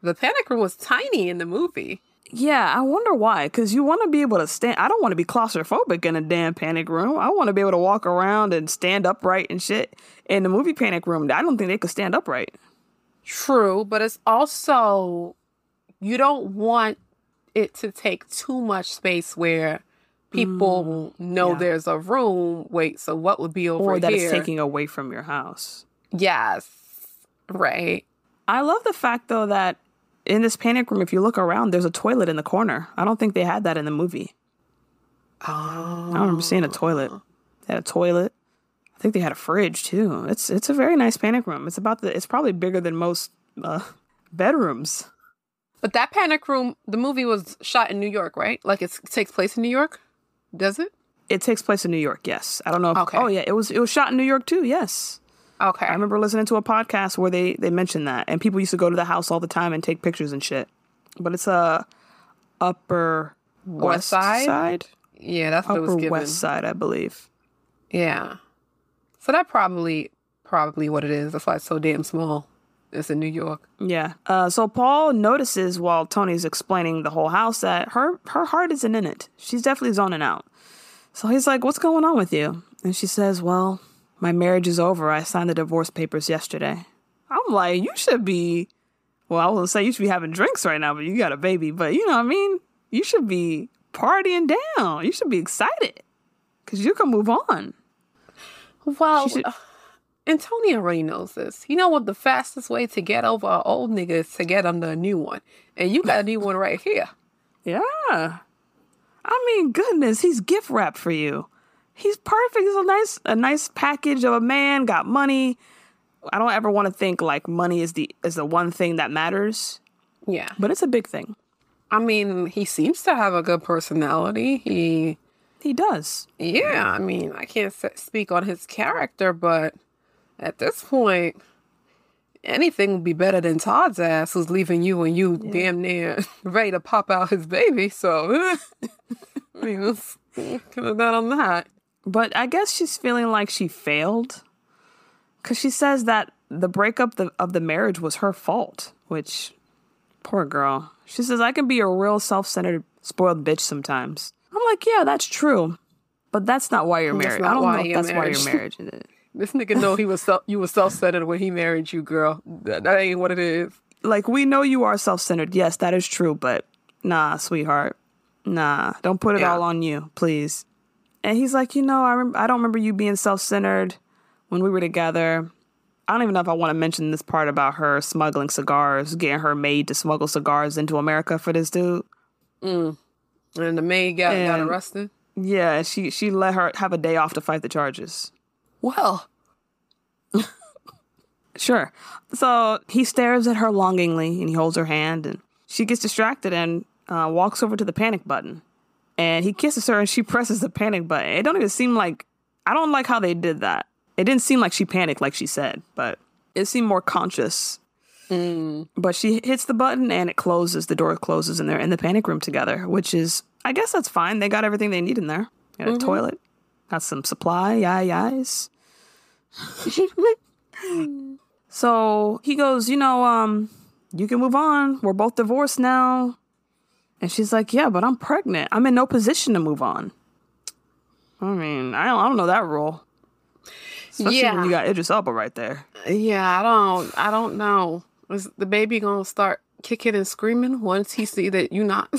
the panic room was tiny in the movie. Yeah, I wonder why. Because you want to be able to stand. I don't want to be claustrophobic in a damn panic room. I want to be able to walk around and stand upright and shit. In the movie Panic Room, I don't think they could stand upright. True, but it's also, you don't want it to take too much space where people mm, know yeah. there's a room. Wait, so what would be over Or that here? it's taking away from your house. Yes. Right. I love the fact, though, that in this panic room, if you look around, there's a toilet in the corner. I don't think they had that in the movie. Oh. I don't remember seeing a toilet. They had a toilet. I think they had a fridge too. It's it's a very nice panic room. It's about the. It's probably bigger than most uh, bedrooms. But that panic room, the movie was shot in New York, right? Like it's, it takes place in New York? Does it? It takes place in New York. Yes, I don't know. If, Okay. Oh yeah, it was it was shot in New York too. Yes, Okay. I remember listening to a podcast where they they mentioned that, and people used to go to the house all the time and take pictures and shit. But it's a upper west side? side, yeah, that's what it was upper given. west side, I believe. Yeah. So that probably probably what it is. That's why it's so damn small. It's in New York. Yeah. Uh, so Paul notices while Tony's explaining the whole house that her her heart isn't in it. She's definitely zoning out. So he's like, "What's going on with you?" And she says, "Well, my marriage is over. I signed the divorce papers yesterday." I'm like, "You should be." Well, I wouldn't say you should be having drinks right now, but you got a baby. But you know what I mean? You should be partying down. You should be excited because you can move on. Well, should- uh, and Tony already knows this. You know what the fastest way to get over an old nigga is to get under a new one. And you got a new one right here. [LAUGHS] Yeah. I mean, goodness, he's gift wrapped for you. He's perfect. He's a nice a nice package of a man, got money. I don't ever want to think like money is the is the one thing that matters, Yeah. but it's a big thing. I mean, he seems to have a good personality. He, He does. yeah, I mean, I can't speak on his character, but at this point, anything would be better than Todd's ass who's leaving you and you damn near [LAUGHS] ready to pop out his baby. So, [LAUGHS] I mean, let's kind of that on that. But I guess she's feeling like she failed cuz she says that the breakup the, of the marriage was her fault, which poor girl. She says I can be a real self-centered spoiled bitch sometimes. I'm like, "Yeah, that's true." But that's not why you're married. I don't know if that's why married. you're married. [LAUGHS] This nigga know he was self, you was self centered when he married you, girl. That, that ain't what it is. like we know you are self-centered yes that is true but nah sweetheart nah don't put it Yeah. all on you please and he's like you know i rem- i don't remember you being self-centered when we were together i don't even know if i want to mention this part about her smuggling cigars getting her maid to smuggle cigars into america for this dude And the maid got, got arrested. yeah she she let her have a day off to fight the charges Well, [LAUGHS] Sure. So he stares at her longingly and he holds her hand and she gets distracted and uh, walks over to the panic button. And he kisses her and she presses the panic button. It don't even seem like I don't like how they did that. It didn't seem like she panicked like she said, but it seemed more conscious. But she hits the button and it closes. The door closes and they're in the panic room together, which is I guess that's fine. They got everything they need in there. Got a toilet, got some supply, yai yais. [LAUGHS] so he goes, you know, um, you can move on. We're both divorced now. And she's like, yeah, but I'm pregnant. I'm in no position to move on. I mean, I don't, I don't know that rule. Especially Yeah. when you got Idris Elba right there. Yeah, I don't I don't know. Is the baby gonna start kicking and screaming once he see that you not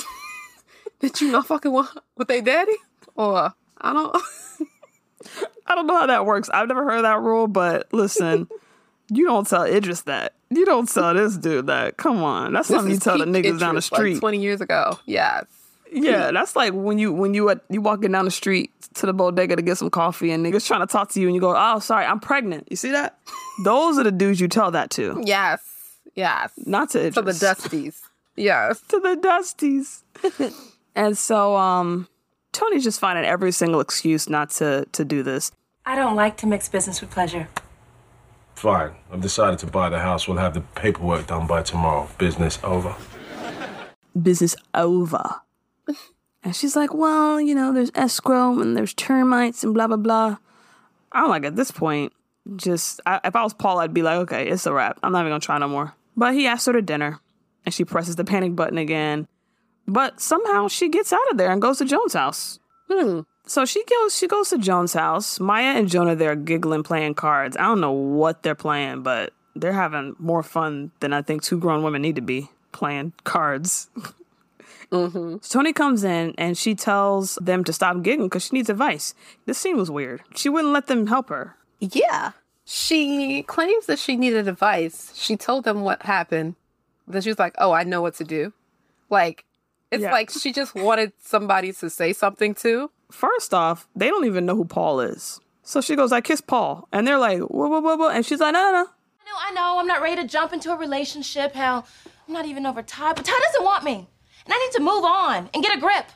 [LAUGHS] that you not fucking with, with their daddy? Or I don't [LAUGHS] I don't know how that works. I've never heard that rule, but listen, [LAUGHS] you don't tell Idris that. You don't tell this dude that. Come on, that's This something you tell the peak niggas down the interest, like street. Twenty years ago. Yes. yeah, that's like when you when you at, you walking down the street to the bodega to get some coffee, and niggas trying to talk to you, and you go, "Oh, sorry, I'm pregnant." You see that? [LAUGHS] Those are the dudes you tell that to, Yes. Yes. not to Idris. [LAUGHS] To the dusties. Yes. to the dusties. and so, um, Tony's just finding every single excuse not to to do this. I don't like to mix business with pleasure. Fine. I've decided to buy the house. We'll have the paperwork done by tomorrow. Business over. business over. [LAUGHS] and she's like, well, you know, there's escrow and there's termites and blah, blah, blah. I'm like, at this point, just, I, if I was Paul, I'd be like, okay, it's a wrap. I'm not even going to try no more. But he asks her to dinner and she presses the panic button again. But somehow she gets out of there and goes to Joan's house. Hmm. So she goes, she goes to Joan's house. Maya and Jonah there giggling, playing cards. I don't know what they're playing, but they're having more fun than I think two grown women need to be playing cards. So [LAUGHS] mm-hmm. Tony comes in and she tells them to stop giggling because she needs advice. This scene was weird. She wouldn't let them help her. Yeah. She claims that she needed advice. She told them what happened. Then she was like, Oh, I know what to do. Like, it's Yeah. like she just wanted somebody to say something to. First off, they don't even know who Paul is. So she goes, I kiss Paul. And they're like, whoa, whoa, whoa, whoa. And she's like, no, no, no. I know, I know. I'm not ready to jump into a relationship. Hell, I'm not even over Ty, but Ty doesn't want me. And I need to move on and get a grip.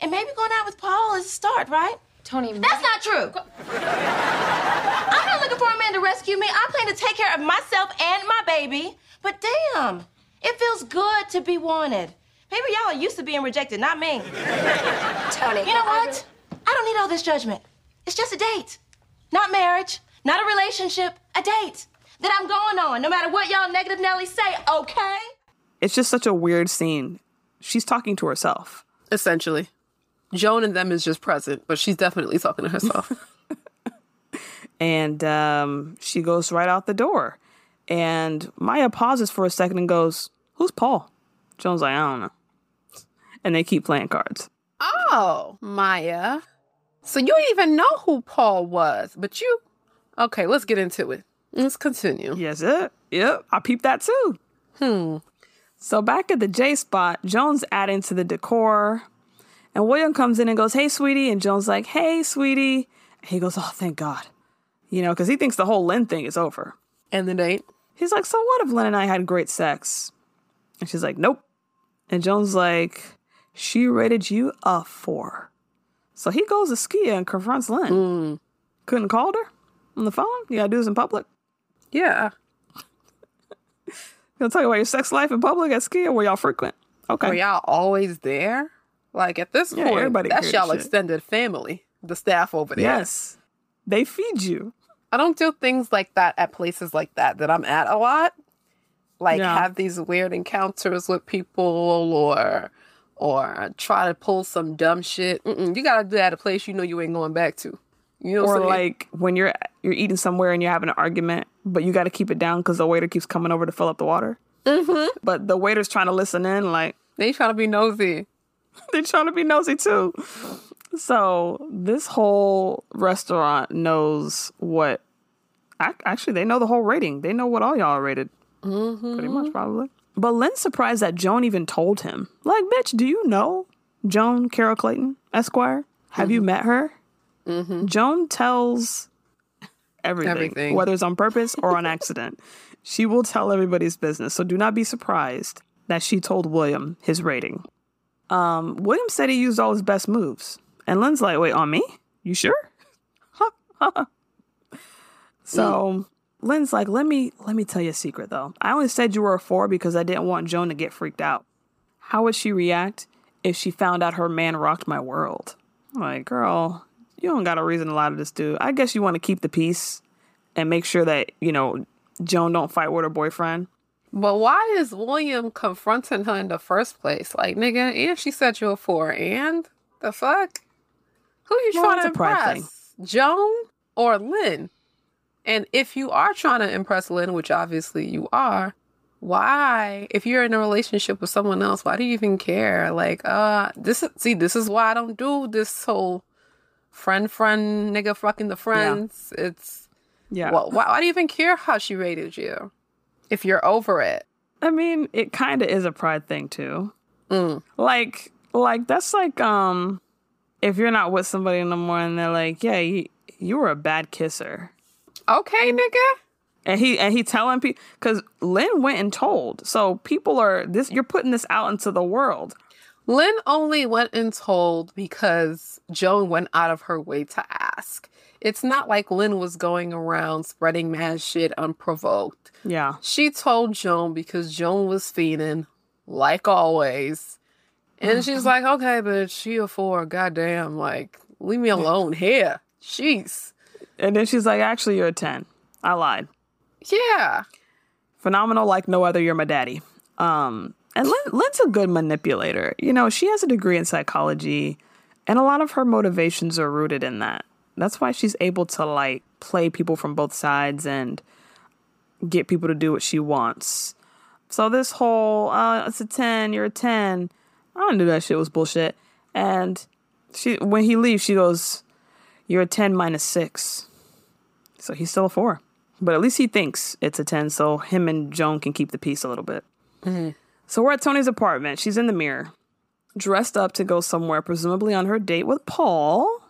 And maybe going out with Paul is a start, right? Tony, That's not true. I'm not looking for a man to rescue me. I plan to take care of myself and my baby. But damn, it feels good to be wanted. Maybe y'all are used to being rejected, not me. Tony. You know what? I don't need all this judgment. It's just a date. Not marriage, not a relationship, a date that I'm going on, no matter what y'all negative Nelly say, okay? It's just such a weird scene. She's talking to herself. Essentially. Joan and them is just present, but she's definitely talking to herself. [LAUGHS] And um, she goes right out the door. And Maya pauses for a second and goes, Who's Paul? Joan's like, I don't know. And they keep playing cards. oh, Maya. So you even know who Paul was, but you. Okay, let's get into it. Let's continue. Yes, it. Yep, I peeped that too. Hmm. So back at the J spot, Jones adding to the decor. And William comes in and goes, Hey, sweetie. And Jones like, Hey, sweetie. And he goes, Oh, thank God. You know, because he thinks the whole Lynn thing is over. And the date? He's like, So what if Lynn and I had great sex? And she's like, Nope. And Jones like, She rated you a four. So he goes to Skia and confronts Lynn. Mm. Couldn't call her on the phone? You gotta do this in public? Yeah. [LAUGHS] You gonna talk about your sex life in public at Skia where y'all frequent? Okay. Were y'all always there? Like at this Yeah, point, everybody that's y'all shit. extended family, the staff over there. Yes. They feed you. I don't do things like that at places like that that I'm at a lot. Like Yeah. have these weird encounters with people or or try to pull some dumb shit. Mm-mm, you gotta do that at a place you know you ain't going back to. You know, or like when you're you're eating somewhere and you're having an argument, but you got to keep it down because the waiter keeps coming over to fill up the water. Mm-hmm. But the waiter's trying to listen in, like they trying to be nosy. [LAUGHS] they're trying to be nosy too. So this whole restaurant knows what. Actually, they know the whole rating. They know what all y'all rated. Pretty much, probably. But Lynn's surprised that Joan even told him. Like, bitch, do you know Joan Carol Clayton, Esquire? Have you met her? Joan tells everything, Everything. whether it's on purpose or on accident. [LAUGHS] She will tell everybody's business. So do not be surprised that she told William his rating. Um, William said he used all his best moves. And Lynn's like, wait, on me? You sure? [LAUGHS] [LAUGHS] so Lynn's like, let me let me tell you a secret though. I only said you were a four because I didn't want Joan to get freaked out. How would she react if she found out her man rocked my world? I'm like, girl, you don't got a reason to lie to this dude. I guess you want to keep the peace and make sure that you know Joan don't fight with her boyfriend. But why is William confronting her in the first place? Like, nigga, and she said you a four, and the fuck? Who you Well, trying to impress? Joan or Lynn? And if you are trying to impress Lynn, which obviously you are, why? If you're in a relationship with someone else, why do you even care? Like, uh, this is see, this is why I don't do this whole friend, friend, nigga, fucking the friends. It's Yeah. well, why, why do you even care how she rated you? If you're over it. I mean, it kind of is a pride thing too. Mm. Like, like that's like um, if you're not with somebody in the morning, they're like, "Yeah, you you were a bad kisser," Okay, nigga. and he and he telling people because Lynn went and told, so people are this. You're putting this out into the world. Lynn only went and told because Joan went out of her way to ask. It's not like Lynn was going around spreading mad shit unprovoked. Yeah, She told Joan because Joan was feeding, like always. And she's mm-hmm. like, okay, but she a four. Goddamn, like, leave me alone here. Jeez. And then she's like, "Actually, you're a ten. I lied. Yeah. Phenomenal, like no other. You're my daddy." Um, and Lynn, Lynn's a good manipulator. You know, she has a degree in psychology, and a lot of her motivations are rooted in that. That's why she's able to like play people from both sides and get people to do what she wants. So this whole uh, it's a ten, you're a ten. I knew that shit was bullshit. And she when he leaves, she goes, "You're a ten minus six. So he's still a four. But at least he thinks it's a ten, so him and Joan can keep the peace a little bit. Mm-hmm. So we're at Tony's apartment. She's in the mirror, dressed up to go somewhere, presumably on her date with Paul.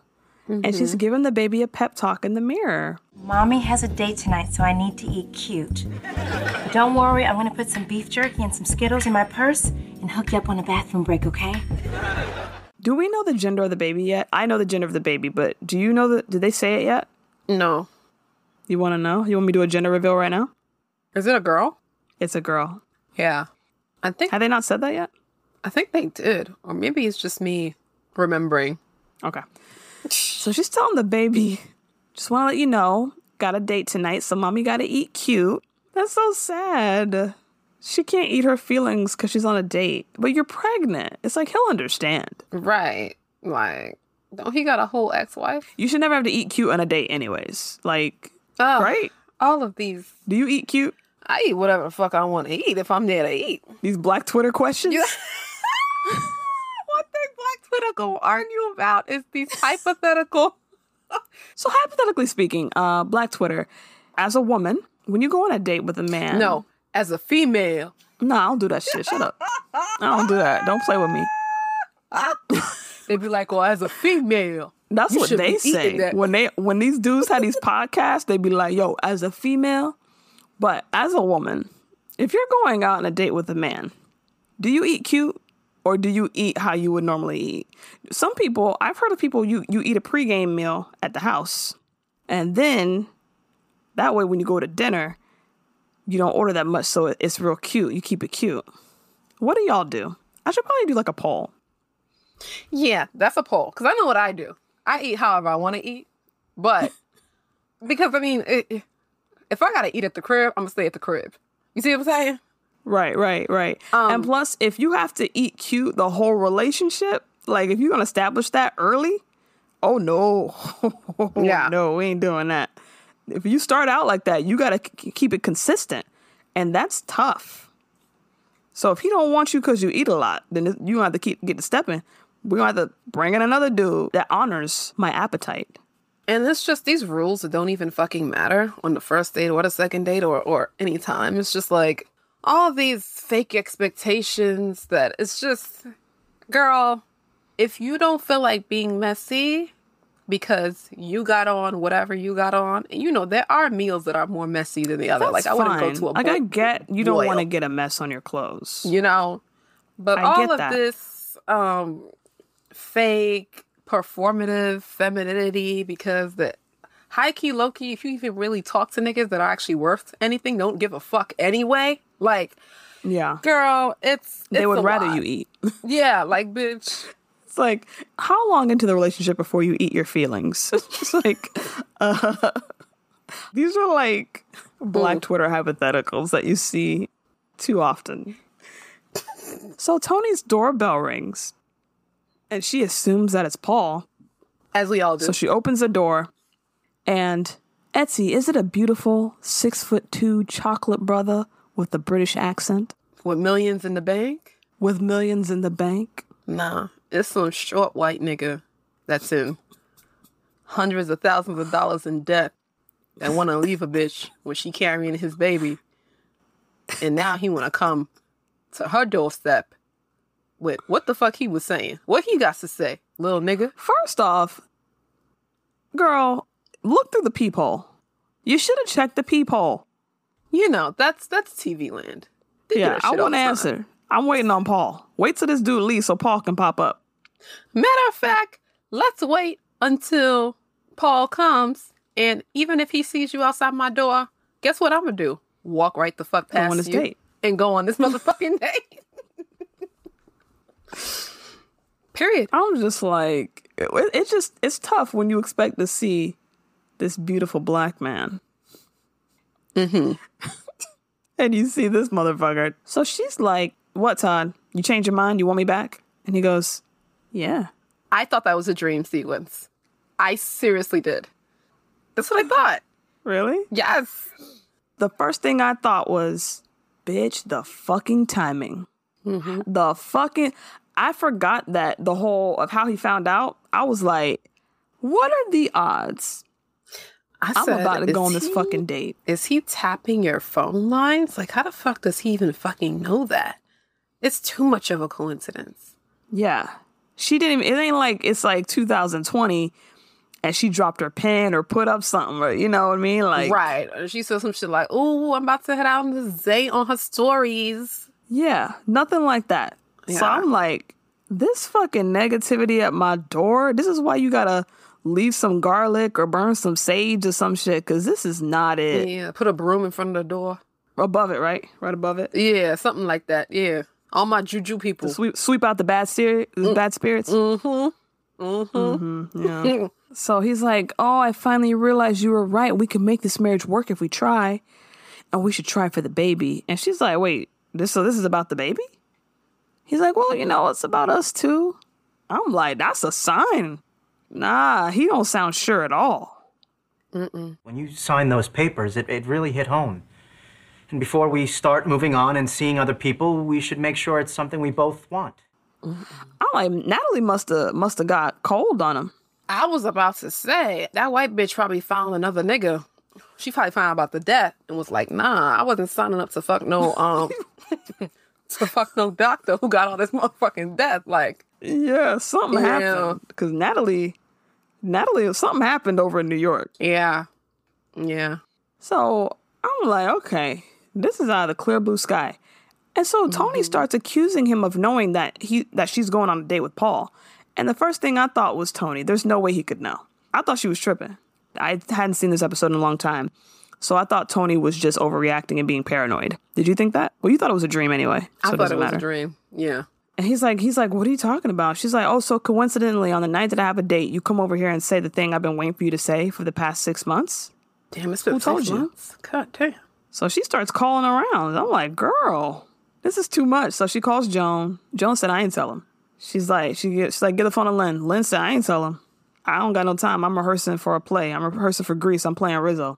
And she's mm-hmm. giving the baby a pep talk in the mirror. Mommy has a date tonight, so I need to eat cute. But don't worry, I'm gonna put some beef jerky and some Skittles in my purse and hook you up on a bathroom break, okay? Do we know the gender of the baby yet? I know the gender of the baby, but do you know the did they say it yet? No. You want to know? You want me to do a gender reveal right now? Is it a girl? It's a girl. Yeah. I think Have they not said that yet? I think they did. Or maybe it's just me remembering. Okay. So she's telling the baby, just want to let you know, got a date tonight, so mommy got to eat cute. That's so sad. She can't eat her feelings because she's on a date, but you're pregnant. It's like he'll understand. Right. Like, don't he got a whole ex-wife? You should never have to eat cute on a date, anyways. Like, Oh, right? All of these. Do you eat cute? I eat whatever the fuck I want to eat if I'm there to eat. These black Twitter questions? What [LAUGHS] they Black Twitter gonna argue about is these [LAUGHS] hypothetical. [LAUGHS] So hypothetically speaking, uh, black Twitter, as a woman, when you go on a date with a man, No, as a female. no, I don't do that shit. Shut up. I don't do that. Don't play with me. [LAUGHS] They be like, well, as a female. That's what they say when they when these dudes have these podcasts. they'd be like, "Yo, as a female, but as a woman, if you're going out on a date with a man, do you eat cute or do you eat how you would normally eat?" Some people, I've heard of people you you eat a pregame meal at the house, and then that way when you go to dinner, you don't order that much, so it's real cute. You keep it cute. What do y'all do? I should probably do like a poll. Yeah, that's a poll. Because I know what I do. I eat however I want to eat. But [LAUGHS] because, I mean, it, if I got to eat at the crib, I'm to stay at the crib. You see what I'm saying? Right, right, right. Um, and plus, if you have to eat cute the whole relationship, like if you're gonna establish that early, oh no, [LAUGHS] Yeah. no, we ain't doing that. If you start out like that, you gotta k- keep it consistent, and that's tough. So if he don't want you because you eat a lot, then you have to keep get to stepping. We're gonna have to bring in another dude that honors my appetite. And it's just these rules that don't even fucking matter on the first date or the second date or, or any time. It's just like all these fake expectations that it's just, girl, if you don't feel like being messy because you got on whatever you got on, and you know, there are meals that are more messy than the other. That's like I wouldn't go to a like I get you don't want to get a mess on your clothes. you know but I all of that. this um fake performative femininity because the high key low key if you even really talk to niggas that are actually worth anything don't give a fuck anyway like Yeah, girl it's, they would rather lot. you eat. [LAUGHS] yeah like bitch It's like, how long into the relationship before you eat your feelings? [LAUGHS] It's like, uh, [LAUGHS] These are like black Twitter hypotheticals that you see too often. So Tony's doorbell rings and she assumes that it's Paul. As we all do. So she opens the door and Etsy, is it a beautiful six foot two chocolate brother with a British accent? With millions in the bank? With millions in the bank? Nah, it's some short white nigga that's in hundreds of thousands of dollars in debt that want to leave a bitch when she carrying his baby, and now he want to come to her doorstep with what the fuck he was saying. What he got to say, little nigga? First off, girl, look through the peephole. You should have checked the peephole. You know that's that's TV land. They yeah, I want to answer. I'm waiting on Paul. Wait till this dude leaves so Paul can pop up. Matter of fact, let's wait until Paul comes, and even if he sees you outside my door, guess what I'm gonna do? Walk right the fuck Go on past this you date. and go on this motherfucking [LAUGHS] date. Period. I'm just like, it, it's just, it's tough when you expect to see this beautiful black man. Mm-hmm. [LAUGHS] and you see this motherfucker. So she's like, what, Todd? You change your mind? You want me back? And he goes, yeah. I thought that was a dream sequence. I seriously did. That's what I thought. [LAUGHS] Really? Yes. The first thing I thought was, bitch, the fucking timing. Mm-hmm. The fucking. I forgot that the whole of how he found out. I was like, what are the odds? I I'm about to go on this he- fucking date. Is he tapping your phone lines? Like, how the fuck does he even fucking know that? It's too much of a coincidence. Yeah. She didn't even, it ain't like it's like 2020 and she dropped her pen or put up something, or, you know what I mean? Like, right. She said some shit like, "Ooh, I'm about to head out on this date on her stories." yeah, nothing like that. So I'm like, this fucking negativity at my door, this is why you gotta leave some garlic or burn some sage or some shit, because this is not it. Yeah, put a broom in front of the door. Above it, right? Right above it. Yeah, something like that. Yeah, all my juju people. Sweep, sweep out the bad, steer, bad spirits. Mm-hmm. Mm-hmm. Mm-hmm. Yeah. so he's like, "Oh, I finally realized you were right. We can make this marriage work if we try, and we should try for the baby." And she's like, "Wait, this so this is about the baby?" He's like, "Well, you know, it's about us too." I'm like, "That's a sign." Nah, he don't sound sure at all. When you signed those papers, it, it really hit home. And before we start moving on and seeing other people, we should make sure it's something we both want. I'm like, Natalie must have must have got cold on him. I was about to say that white bitch probably found another nigga. She probably found out about the death and was like, "Nah, I wasn't signing up to fuck no um [LAUGHS] to fuck no doctor who got all this motherfucking death." Like, Yeah, something Yeah. happened because Natalie, Natalie, something happened over in New York. yeah, yeah. So I'm like, okay, this is out of the clear blue sky. And so Tony mm-hmm. starts accusing him of knowing that he that she's going on a date with Paul. And the first thing I thought was Tony. There's no way he could know. I thought she was tripping. I hadn't seen this episode in a long time. So I thought Tony was just overreacting and being paranoid. Did you think that? Well, you thought it was a dream anyway. I thought doesn't it was matter. a dream. Yeah. And he's like, he's like, what are you talking about? She's like, oh, so coincidentally, on the night that I have a date, you come over here and say the thing I've been waiting for you to say for the past six months. Damn, it's been Who told six you? months. God damn. So she starts calling around. I'm like, girl, this is too much. So she calls Joan. Joan said, I ain't tell him. She's like, she gets, she's like, get the phone to Lynn. Lynn said, I ain't tell him. I don't got no time. I'm rehearsing for a play. I'm rehearsing for Grease. I'm playing Rizzo.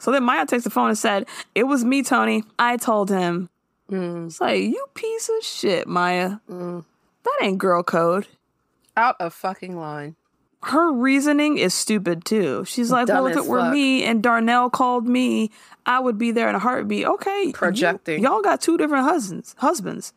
So then Maya takes the phone and said, it was me, Tony. I told him. Mm. It's like, you piece of shit, Maya. Mm. That ain't girl code. Out of fucking line. Her reasoning is stupid too. She's like, Dumb well, if it were fuck. me and Darnell called me, I would be there in a heartbeat. Okay. Projecting. y'all got two different husbands. Husbands.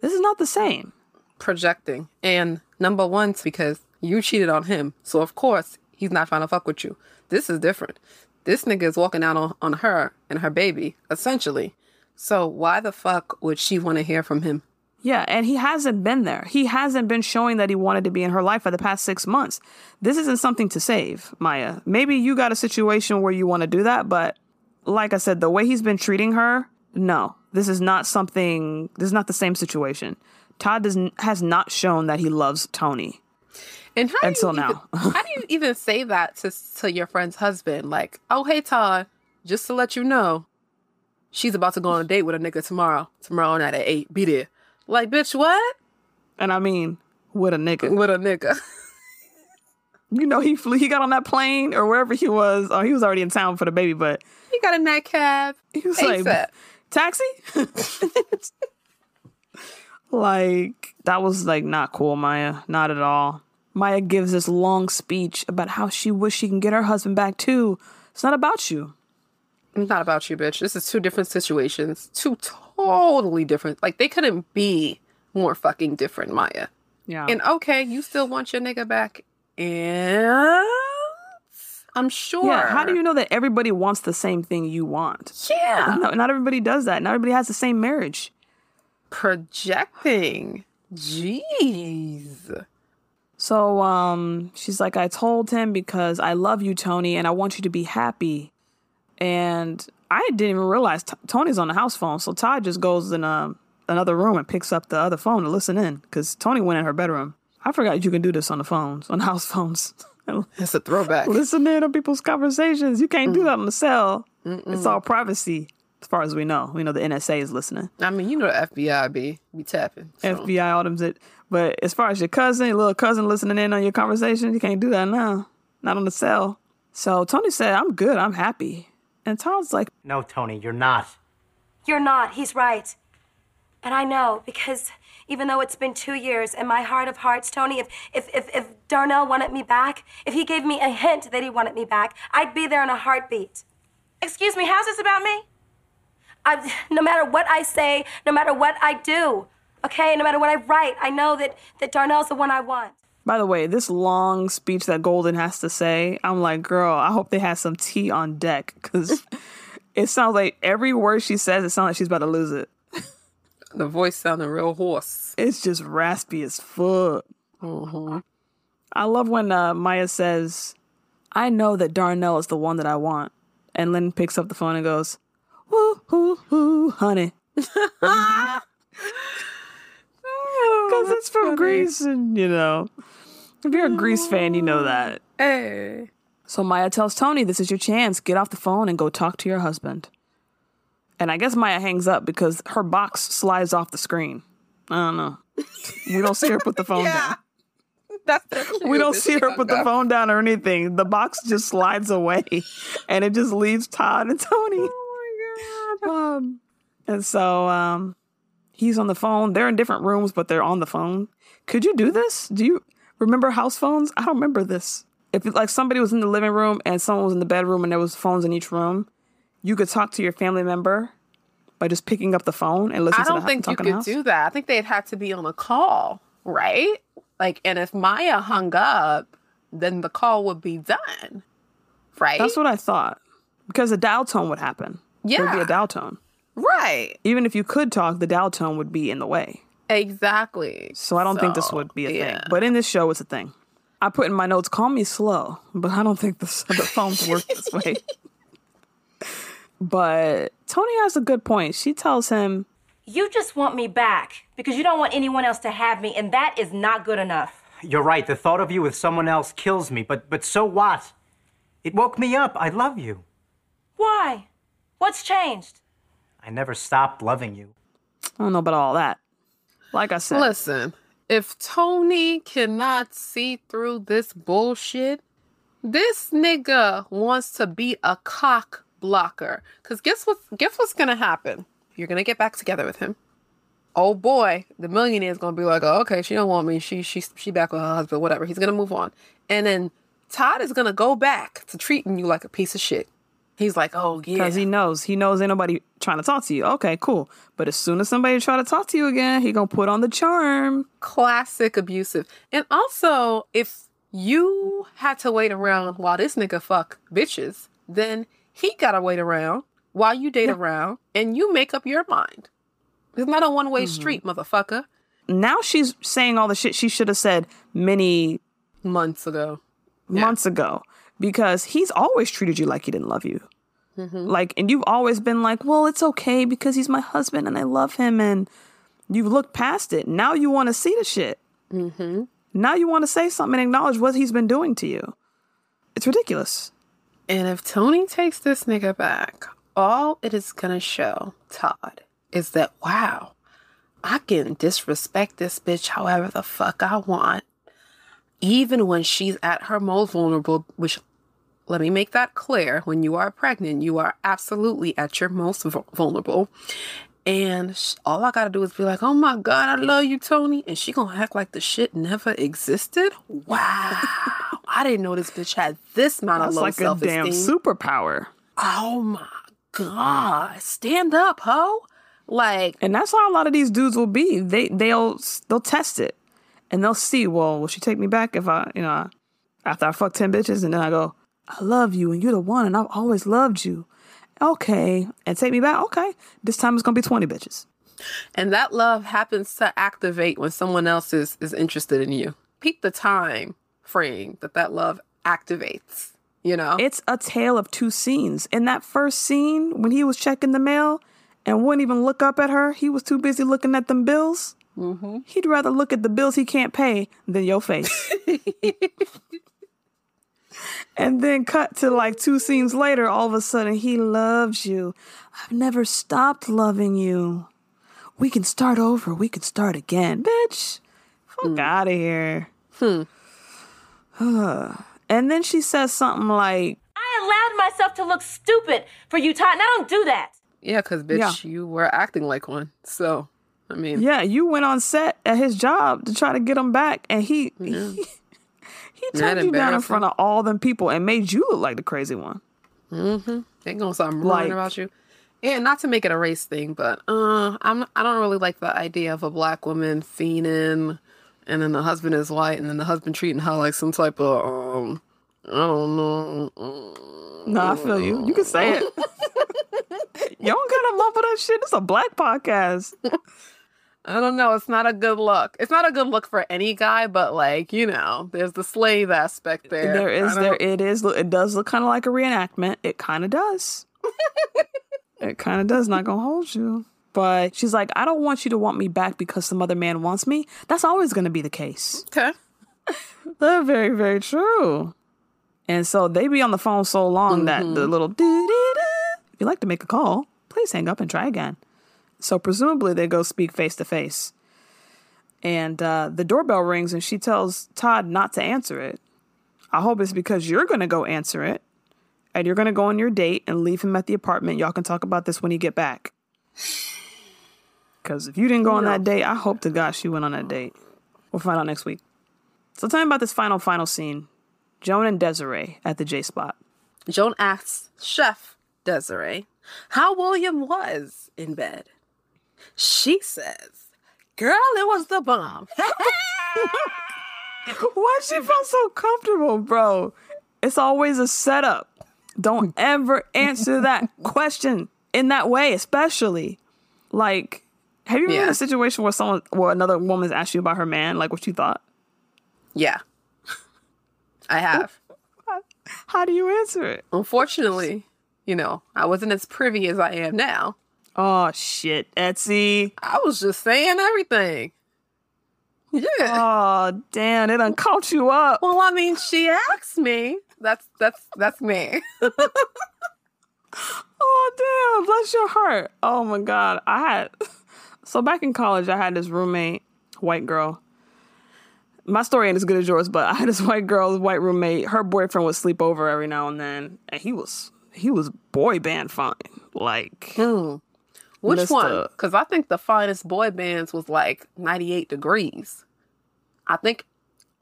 This is not the same. projecting. And number one, because you cheated on him. So of course he's not trying to fuck with you. This is different. This nigga is walking out on, on her and her baby, essentially. So why the fuck would she want to hear from him? Yeah, and he hasn't been there. He hasn't been showing that he wanted to be in her life for the past six months. This isn't something to save, Maya. Maybe you got a situation where you want to do that, but like I said, the way he's been treating her, no, this is not something. This is not the same situation. Todd does, has not shown that he loves Tony. And how do Until you now. even, [LAUGHS] how do you even say that to to your friend's husband? Like, oh hey Todd, just to let you know, she's about to go on a date with a nigga tomorrow. Tomorrow night at eight. Be there. Like, bitch, what? And I mean, with a nigga. With a nigga. [LAUGHS] You know, he flew, he got on that plane or wherever he was. Oh, he was already in town for the baby, but He got in that cab. he was ASAP. like, taxi? [LAUGHS] like, that was like not cool, Maya. Not at all. Maya gives this long speech about how she wish she can get her husband back too. It's not about you. It's not about you, bitch. This is two different situations. Two totally different. Like they couldn't be more fucking different, Maya. Yeah. And okay, you still want your nigga back. And I'm sure. Yeah, how do you know that everybody wants the same thing you want? Yeah. [LAUGHS] No, not everybody does that. Not everybody has the same marriage. projecting? Jeez. So um she's like I told him because I love you Tony and I want you to be happy. And I didn't even realize T- Tony's on the house phone. So Todd just goes in um another room and picks up the other phone to listen in cuz Tony went in her bedroom. I forgot you can do this on the phones, on [LAUGHS] house phones. [LAUGHS] It's a throwback. listen in on people's conversations. You can't do that on the cell. It's all privacy as far as we know. We know the NSA is listening. I mean, you know the FBI be be tapping. so. FBI items it. But as far as your cousin, your little cousin listening in on your conversation, you can't do that now. Not on the cell. So Tony said, I'm good, I'm happy. And Todd's like, No, Tony, you're not. You're not. He's right. And I know because even though it's been two years, in my heart of hearts, Tony, if, if, if, if Darnell wanted me back, if he gave me a hint that he wanted me back, I'd be there in a heartbeat. Excuse me, how's this about me? I, no matter what I say, no matter what I do, okay, no matter what I write, I know that, that Darnell's the one I want. By the way, this long speech that Golden has to say, I'm like, girl, I hope they have some tea on deck because [LAUGHS] it sounds like every word she says, it sounds like she's about to lose it. The voice sounding real hoarse. It's just raspy as fuck. Mm-hmm. I love when uh, Maya says, I know that Darnell is the one that I want. And Lynn picks up the phone and goes, Woo, hoo, hoo, honey. [LAUGHS] Because it's from Grease, and you know, if you're a Grease fan, you know that. Hey. So Maya tells Tony, This is your chance. Get off the phone and go talk to your husband. And I guess Maya hangs up because her box slides off the screen. I don't know. We don't see her put the [LAUGHS] phone down. [LAUGHS] That's the We don't see her put the phone down or anything. The box just slides away [LAUGHS] and it just leaves Todd and Tony. Oh my god. Um, and so um he's on the phone. They're in different rooms, but they're on the phone. Could you do this? Do you remember house phones? I don't remember this. If like somebody was in the living room and someone was in the bedroom and there was phones in each room, you could talk to your family member by just picking up the phone and listening to. I to don't the think you could house. do that. I think they'd have to be on a call, right? Like, and if Maya hung up, then the call would be done, right? That's what I thought. Because a dial tone would happen. Yeah, There would be a dial tone. Right. Even if you could talk, the dial tone would be in the way. Exactly. So I don't think this would be a yeah. thing. But in this show, it's a thing. I put in my notes, call me slow, but I don't think the, the phones work this way. [LAUGHS] But Tony has a good point. She tells him, You just want me back because you don't want anyone else to have me, and that is not good enough. You're right. The thought of you with someone else kills me. But but so what? It woke me up. I love you. Why? What's changed? I never stopped loving you. I don't know about all that. Like I said, Listen, if Tony cannot see through this bullshit, this nigga wants to be a cock blocker. Cause guess what? Guess what's gonna happen? You're gonna get back together with him. Oh boy, the millionaire's gonna be like, oh, okay, she don't want me. She she she back with her husband, whatever. He's gonna move on, and then Todd is gonna go back to treating you like a piece of shit. He's like, oh yeah, because he knows. He knows ain't nobody trying to talk to you. Okay, cool. But as soon as somebody try to talk to you again, he gonna put on the charm. classic abusive. And also, if you had to wait around while this nigga fuck bitches, then he gotta wait around while you date around and you make up your mind. It's not a one way mm-hmm. street, motherfucker. Now she's saying all the shit she should have said many Months ago. months ago because he's always treated you like he didn't love you. Like, and you've always been like, well, it's okay because he's my husband and I love him. And you've looked past it. Now you want to see the shit. Mm-hmm. Now you want to say something and acknowledge what he's been doing to you. It's ridiculous. And if Tony takes this nigga back, all it is gonna show Todd is that wow, I can disrespect this bitch however the fuck I want, even when she's at her most vulnerable. Which, let me make that clear: when you are pregnant, you are absolutely at your most vulnerable. And all I gotta do is be like, "Oh my god, I love you, Tony," and she gonna act like the shit never existed. Wow, [LAUGHS] I didn't know this bitch had this amount of That's low like a damn superpower. Oh my god, stand up, ho! Like, And that's how a lot of these dudes will be. They they'll they'll test it, and they'll see. Well, will she take me back if I you know after I fuck ten bitches and then I go, I love you and you're the one and I've always loved you. Okay, and take me back. Okay, this time it's gonna be twenty bitches. and that love happens to activate when someone else is is interested in you. Peep the time frame that that love activates. You know, It's a tale of two scenes. In that first scene, when he was checking the mail and wouldn't even look up at her, he was too busy looking at them bills. Mm-hmm. He'd rather look at the bills he can't pay than your face. [LAUGHS] and then cut to like two scenes later, all of a sudden, he loves you. I've never stopped loving you. We can start over. We can start again. Bitch, fuck out of here. Hmm. [SIGHS] and then she says something like, I allowed myself to look stupid for you, Todd, and I don't do that. yeah, because bitch, Yeah. you were acting like one. So, I mean, Yeah, you went on set at his job to try to get him back, and he he, [LAUGHS] he turned you down in front of all them people and made you look like the crazy one. Mm-hmm. They gonna start murmuring Like- about you. And not to make it a race thing, but uh, I'm I don't really like the idea of a black woman fiending, and then the husband is white, and then the husband treating her like some type of um, I don't know. mm, No, I feel you. You can say it. [LAUGHS] [LAUGHS] you don't gotta muffle that shit. It's a black podcast. [LAUGHS] I don't know. It's not a good look. It's not a good look for any guy, but like you know, there's the slave aspect there. There I there it is it does look kind of like a reenactment. It kind of does. [LAUGHS] it kind of does. Not gonna hold you. But she's like, I don't want you to want me back because some other man wants me. That's always gonna be the case. Okay. [LAUGHS] That's very, very true. And so they be on the phone so long that the mm-hmm. little doo-doo-doo, if you like to make a call, please hang up and try again. So presumably they go speak face to face. And uh, the doorbell rings and she tells Todd not to answer it. I hope it's because you're going to go answer it and you're going to go on your date and leave him at the apartment. Y'all can talk about this when you get back. Because if you didn't go on that date, I hope to God she went on that date. We'll find out next week. So tell me about this final, final scene. Joan and Desiree at the J spot. Joan asks Chef Desiree how William was in bed. She says, Girl, it was the bomb. [LAUGHS] Why she feel so comfortable, bro? It's always a setup. Don't ever answer that [LAUGHS] question in that way, especially. Like, have you been in a situation where someone, where another woman's asked you about her man, like what you thought? yeah, I have. [LAUGHS] How do you answer it? Unfortunately, you know, I wasn't as privy as I am now. Oh shit, Etsy. I was just saying everything. Yeah. Oh damn, it done caught you up. Well, I mean, she asked me. That's that's that's me. [LAUGHS] Oh damn, bless your heart. Oh my god. I had so back in college I had this roommate, white girl. My story ain't as good as yours, but I had this [LAUGHS] white girl, white roommate. Her boyfriend would sleep over every now and then, and he was he was boy band fine. Like Hmm. Which Mr. one? Because I think the finest boy bands was like 98 degrees. I think,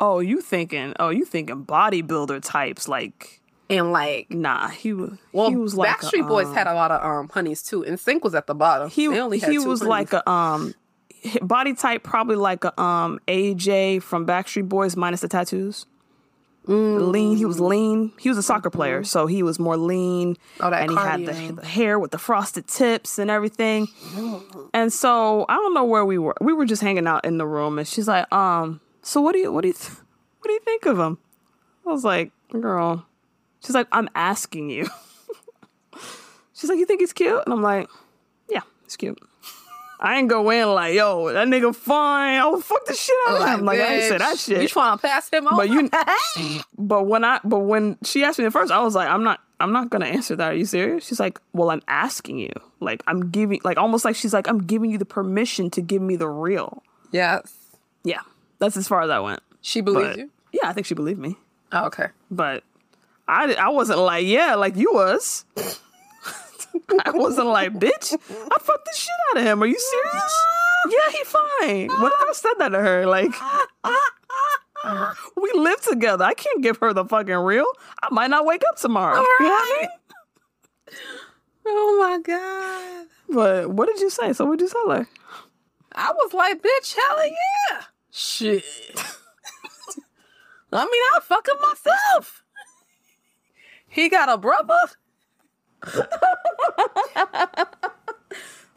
Oh, you thinking? Oh, you thinking bodybuilder types? Like, and like, nah, he was. well, he was like a, Backstreet Boys um, had a lot of um honeys too, NSYNC was at the bottom. He They only he was honeys. like a um body type, probably like a um AJ from Backstreet Boys minus the tattoos. Mm, lean. He was lean. He was a soccer player, mm-hmm. so he was more lean. Oh, that and he had the, the hair with the frosted tips and everything. Mm-hmm. And so I don't know where we were. We were just hanging out in the room, and she's like, "Um, so what do you what do you th- what do you think of him?" I was like, "Girl," she's like, "I'm asking you." [LAUGHS] she's like, "You think he's cute?" And I'm like, "Yeah, he's cute." I ain't go in like, yo, that nigga fine. I'll fuck the shit out of oh, him. Like, I ain't say that shit. You trying to pass him over? But you, [LAUGHS] but when I, but when she asked me at first, I was like, I'm not, I'm not gonna answer that. Are you serious? She's like, well, I'm asking you. Like, I'm giving, like, almost like she's like, I'm giving you the permission to give me the real. yes. Yeah, that's as far as I went. She believed But- you. Yeah, I think she believed me. Oh, okay. But I, I wasn't like, yeah, like you was. I wasn't like, bitch, I fucked the shit out of him. Are you serious? [LAUGHS] yeah, he fine. What if I said that to her? Like, we live together. I can't give her the fucking real. I might not wake up tomorrow. You know I mean? Oh my god. But what did you say? So what did you tell her? I was like, bitch, hell yeah. Shit. [LAUGHS] I mean, I'll fuck him myself. He got a brother.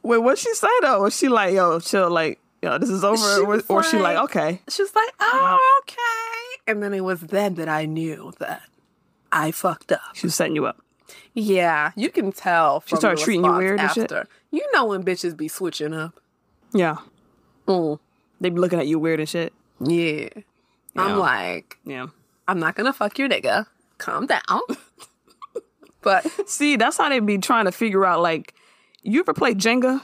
Wait, what'd she say though? Was she like, yo, chill, like, yo, this is over? She or, was or she like, like- okay. She was like, oh, okay. And then it was then that I knew that I fucked up. She was setting you up. Yeah, you can tell. From started treating you weird and shit? You know when bitches be switching up. Yeah. Mm. They be looking at you weird and shit. Yeah. I'm Yeah. like, Yeah. I'm not gonna fuck your nigga. Calm down. [LAUGHS] but See, that's how they be trying to figure out. Like, you ever play Jenga?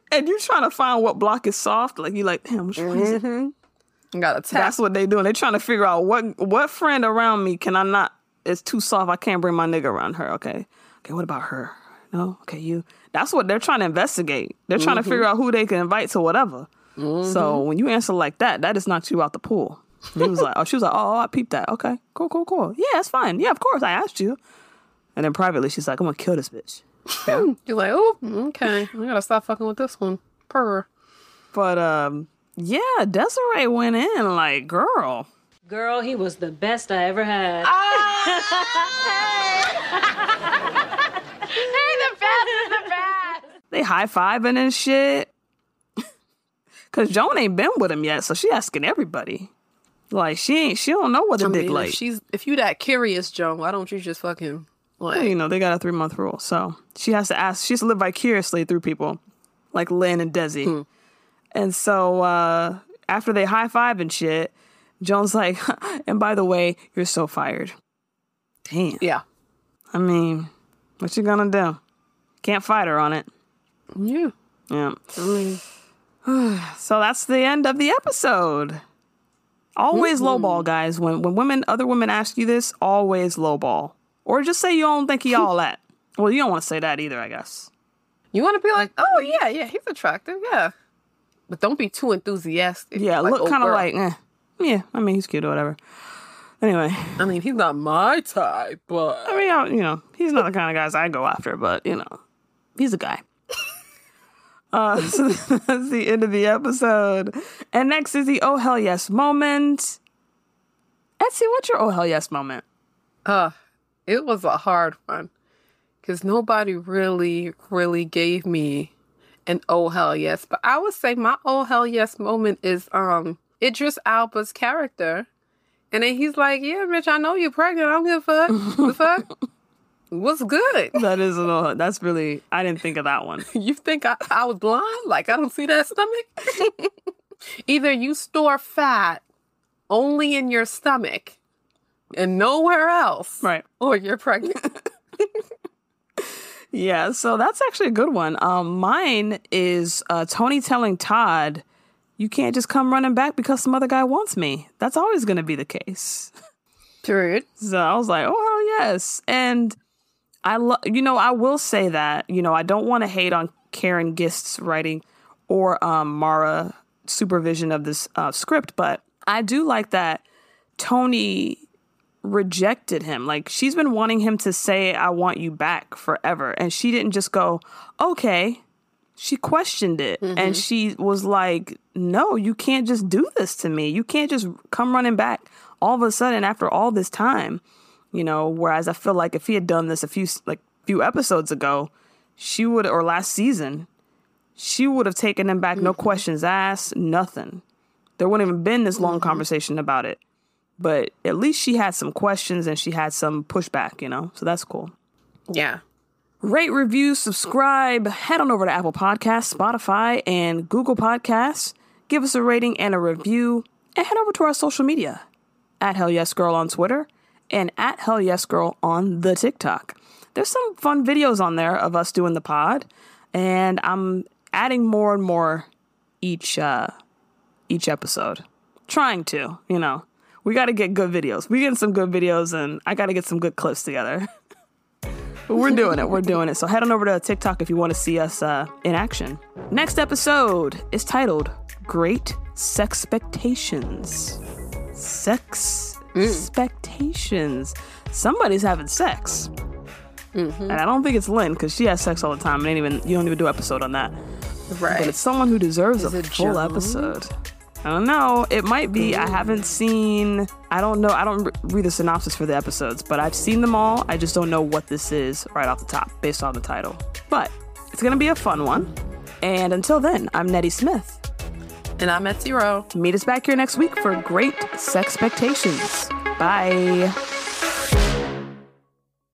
[LAUGHS] and you're trying to find what block is soft. Like, you like, damn, which one is it? Mm-hmm. I gotta tap. That's what they doing. They're trying to figure out what what friend around me can I not? It's too soft. I can't bring my nigga around her. Okay. Okay. What about her? No. Okay. You. That's what they're trying to investigate. They're trying to mm-hmm. figure out who they can invite to whatever. So mm-hmm. when you answer like that, that just knocks you out the pool. And he was like, oh, she was like, oh, I peeped that. Okay, cool, cool, cool. Yeah, that's fine. Yeah, of course, I asked you. And then privately, she's like, I'm gonna kill this bitch. [LAUGHS] You're like, oh, okay. I gotta stop fucking with this one. Purr. But um, yeah, Desiree went in like, girl. Girl, he was the best I ever had. [LAUGHS] Hey, the best, the best. They high fiving and shit. [LAUGHS] Cause Joan ain't been with him yet, so she asking everybody. Like she ain't, she don't know what the I dick mean, like. if she's if you that curious, Joan, why don't you just fucking like you know, they got a three month rule, so she has to ask. She has to live vicariously through people like Lynn and Desi. Hmm. And so uh after they high five and shit, Joan's like, [LAUGHS] "And by the way, you're so fired." Damn. Yeah. I mean, what you gonna do? Can't fight her on it. Yeah. Yeah. I mean, [SIGHS] So that's the end of the episode. Always lowball, guys. When when women, other women ask you this, always lowball, or just say you don't think he all that. Well, you don't want to say that either, I guess. you want to be like, oh yeah, yeah, he's attractive, yeah, but don't be too enthusiastic. Yeah, like, look oh, kind of like, eh. Yeah, I mean, he's cute or whatever. Anyway, I mean, he's not my type, but I mean, I, you know, he's not the kind of guys I go after, but you know, he's a guy. Uh, [LAUGHS] so that's the end of the episode. And next is the oh hell yes moment. Etsy, what's your oh hell yes moment? uh, it was a hard one because nobody really, really gave me an oh hell yes. But I would say my oh hell yes moment is um Idris Elba's character. And then he's like, Yeah, Mitch, I know you're pregnant. I don't give a fuck. the fuck? [LAUGHS] What's good? That is a little, that's really, I didn't think of that one. [LAUGHS] You think I, I was blind? Like I don't see that stomach? [LAUGHS] Either you store fat only in your stomach and nowhere else. Right. Or you're pregnant. [LAUGHS] Yeah, so that's actually a good one. Um, mine is uh, Toni telling Todd, "You can't just come running back because some other guy wants me." That's always going to be the case. Period. So I was like, "Oh hell yes!" And I love, you know, I will say that, you know, I don't want to hate on Karin Gist's writing or um, Mara supervision of this uh, script, but I do like that Toni rejected him. Like she's been wanting him to say I want you back forever and she didn't just go, "Okay." She questioned it and she was like, "No, you can't just do this to me. You can't just come running back all of a sudden after all this time." You know, whereas I feel like if he had done this a few like few episodes ago, she would or last season, she would have taken him back no mm-hmm. questions asked, nothing. There wouldn't even been this long mm-hmm. conversation about it but at least she had some questions and she had some pushback, you know. So that's cool. Yeah. Rate, review, subscribe. Head on over to Apple Podcasts, Spotify, and Google Podcasts. Give us a rating and a review. And head over to our social media at Hell Yes Girl on Twitter and at Hell Yes Girl on the TikTok. There's some fun videos on there of us doing the pod, and I'm adding more and more each uh, each episode. Trying to, you know. We got to get good videos. We getting some good videos, and I got to get some good clips together. [LAUGHS] but we're doing it. We're doing it. So head on over to TikTok if you want to see us uh, in action. Next episode is titled "Great Sexpectations." Sex expectations. Somebody's having sex. And I don't think it's Lynn because she has sex all the time. And ain't even you don't even do episode on that. Right. But it's someone who deserves Is a full Joan? episode. I don't know. It might be. I haven't seen. I don't know. I don't re- read the synopsis for the episodes, but I've seen them all. I just don't know what this is right off the top based on the title. But it's gonna be a fun one. And until then, I'm Nettie Smith. And I'm at zero. Meet us back here next week for great sex expectations. Bye.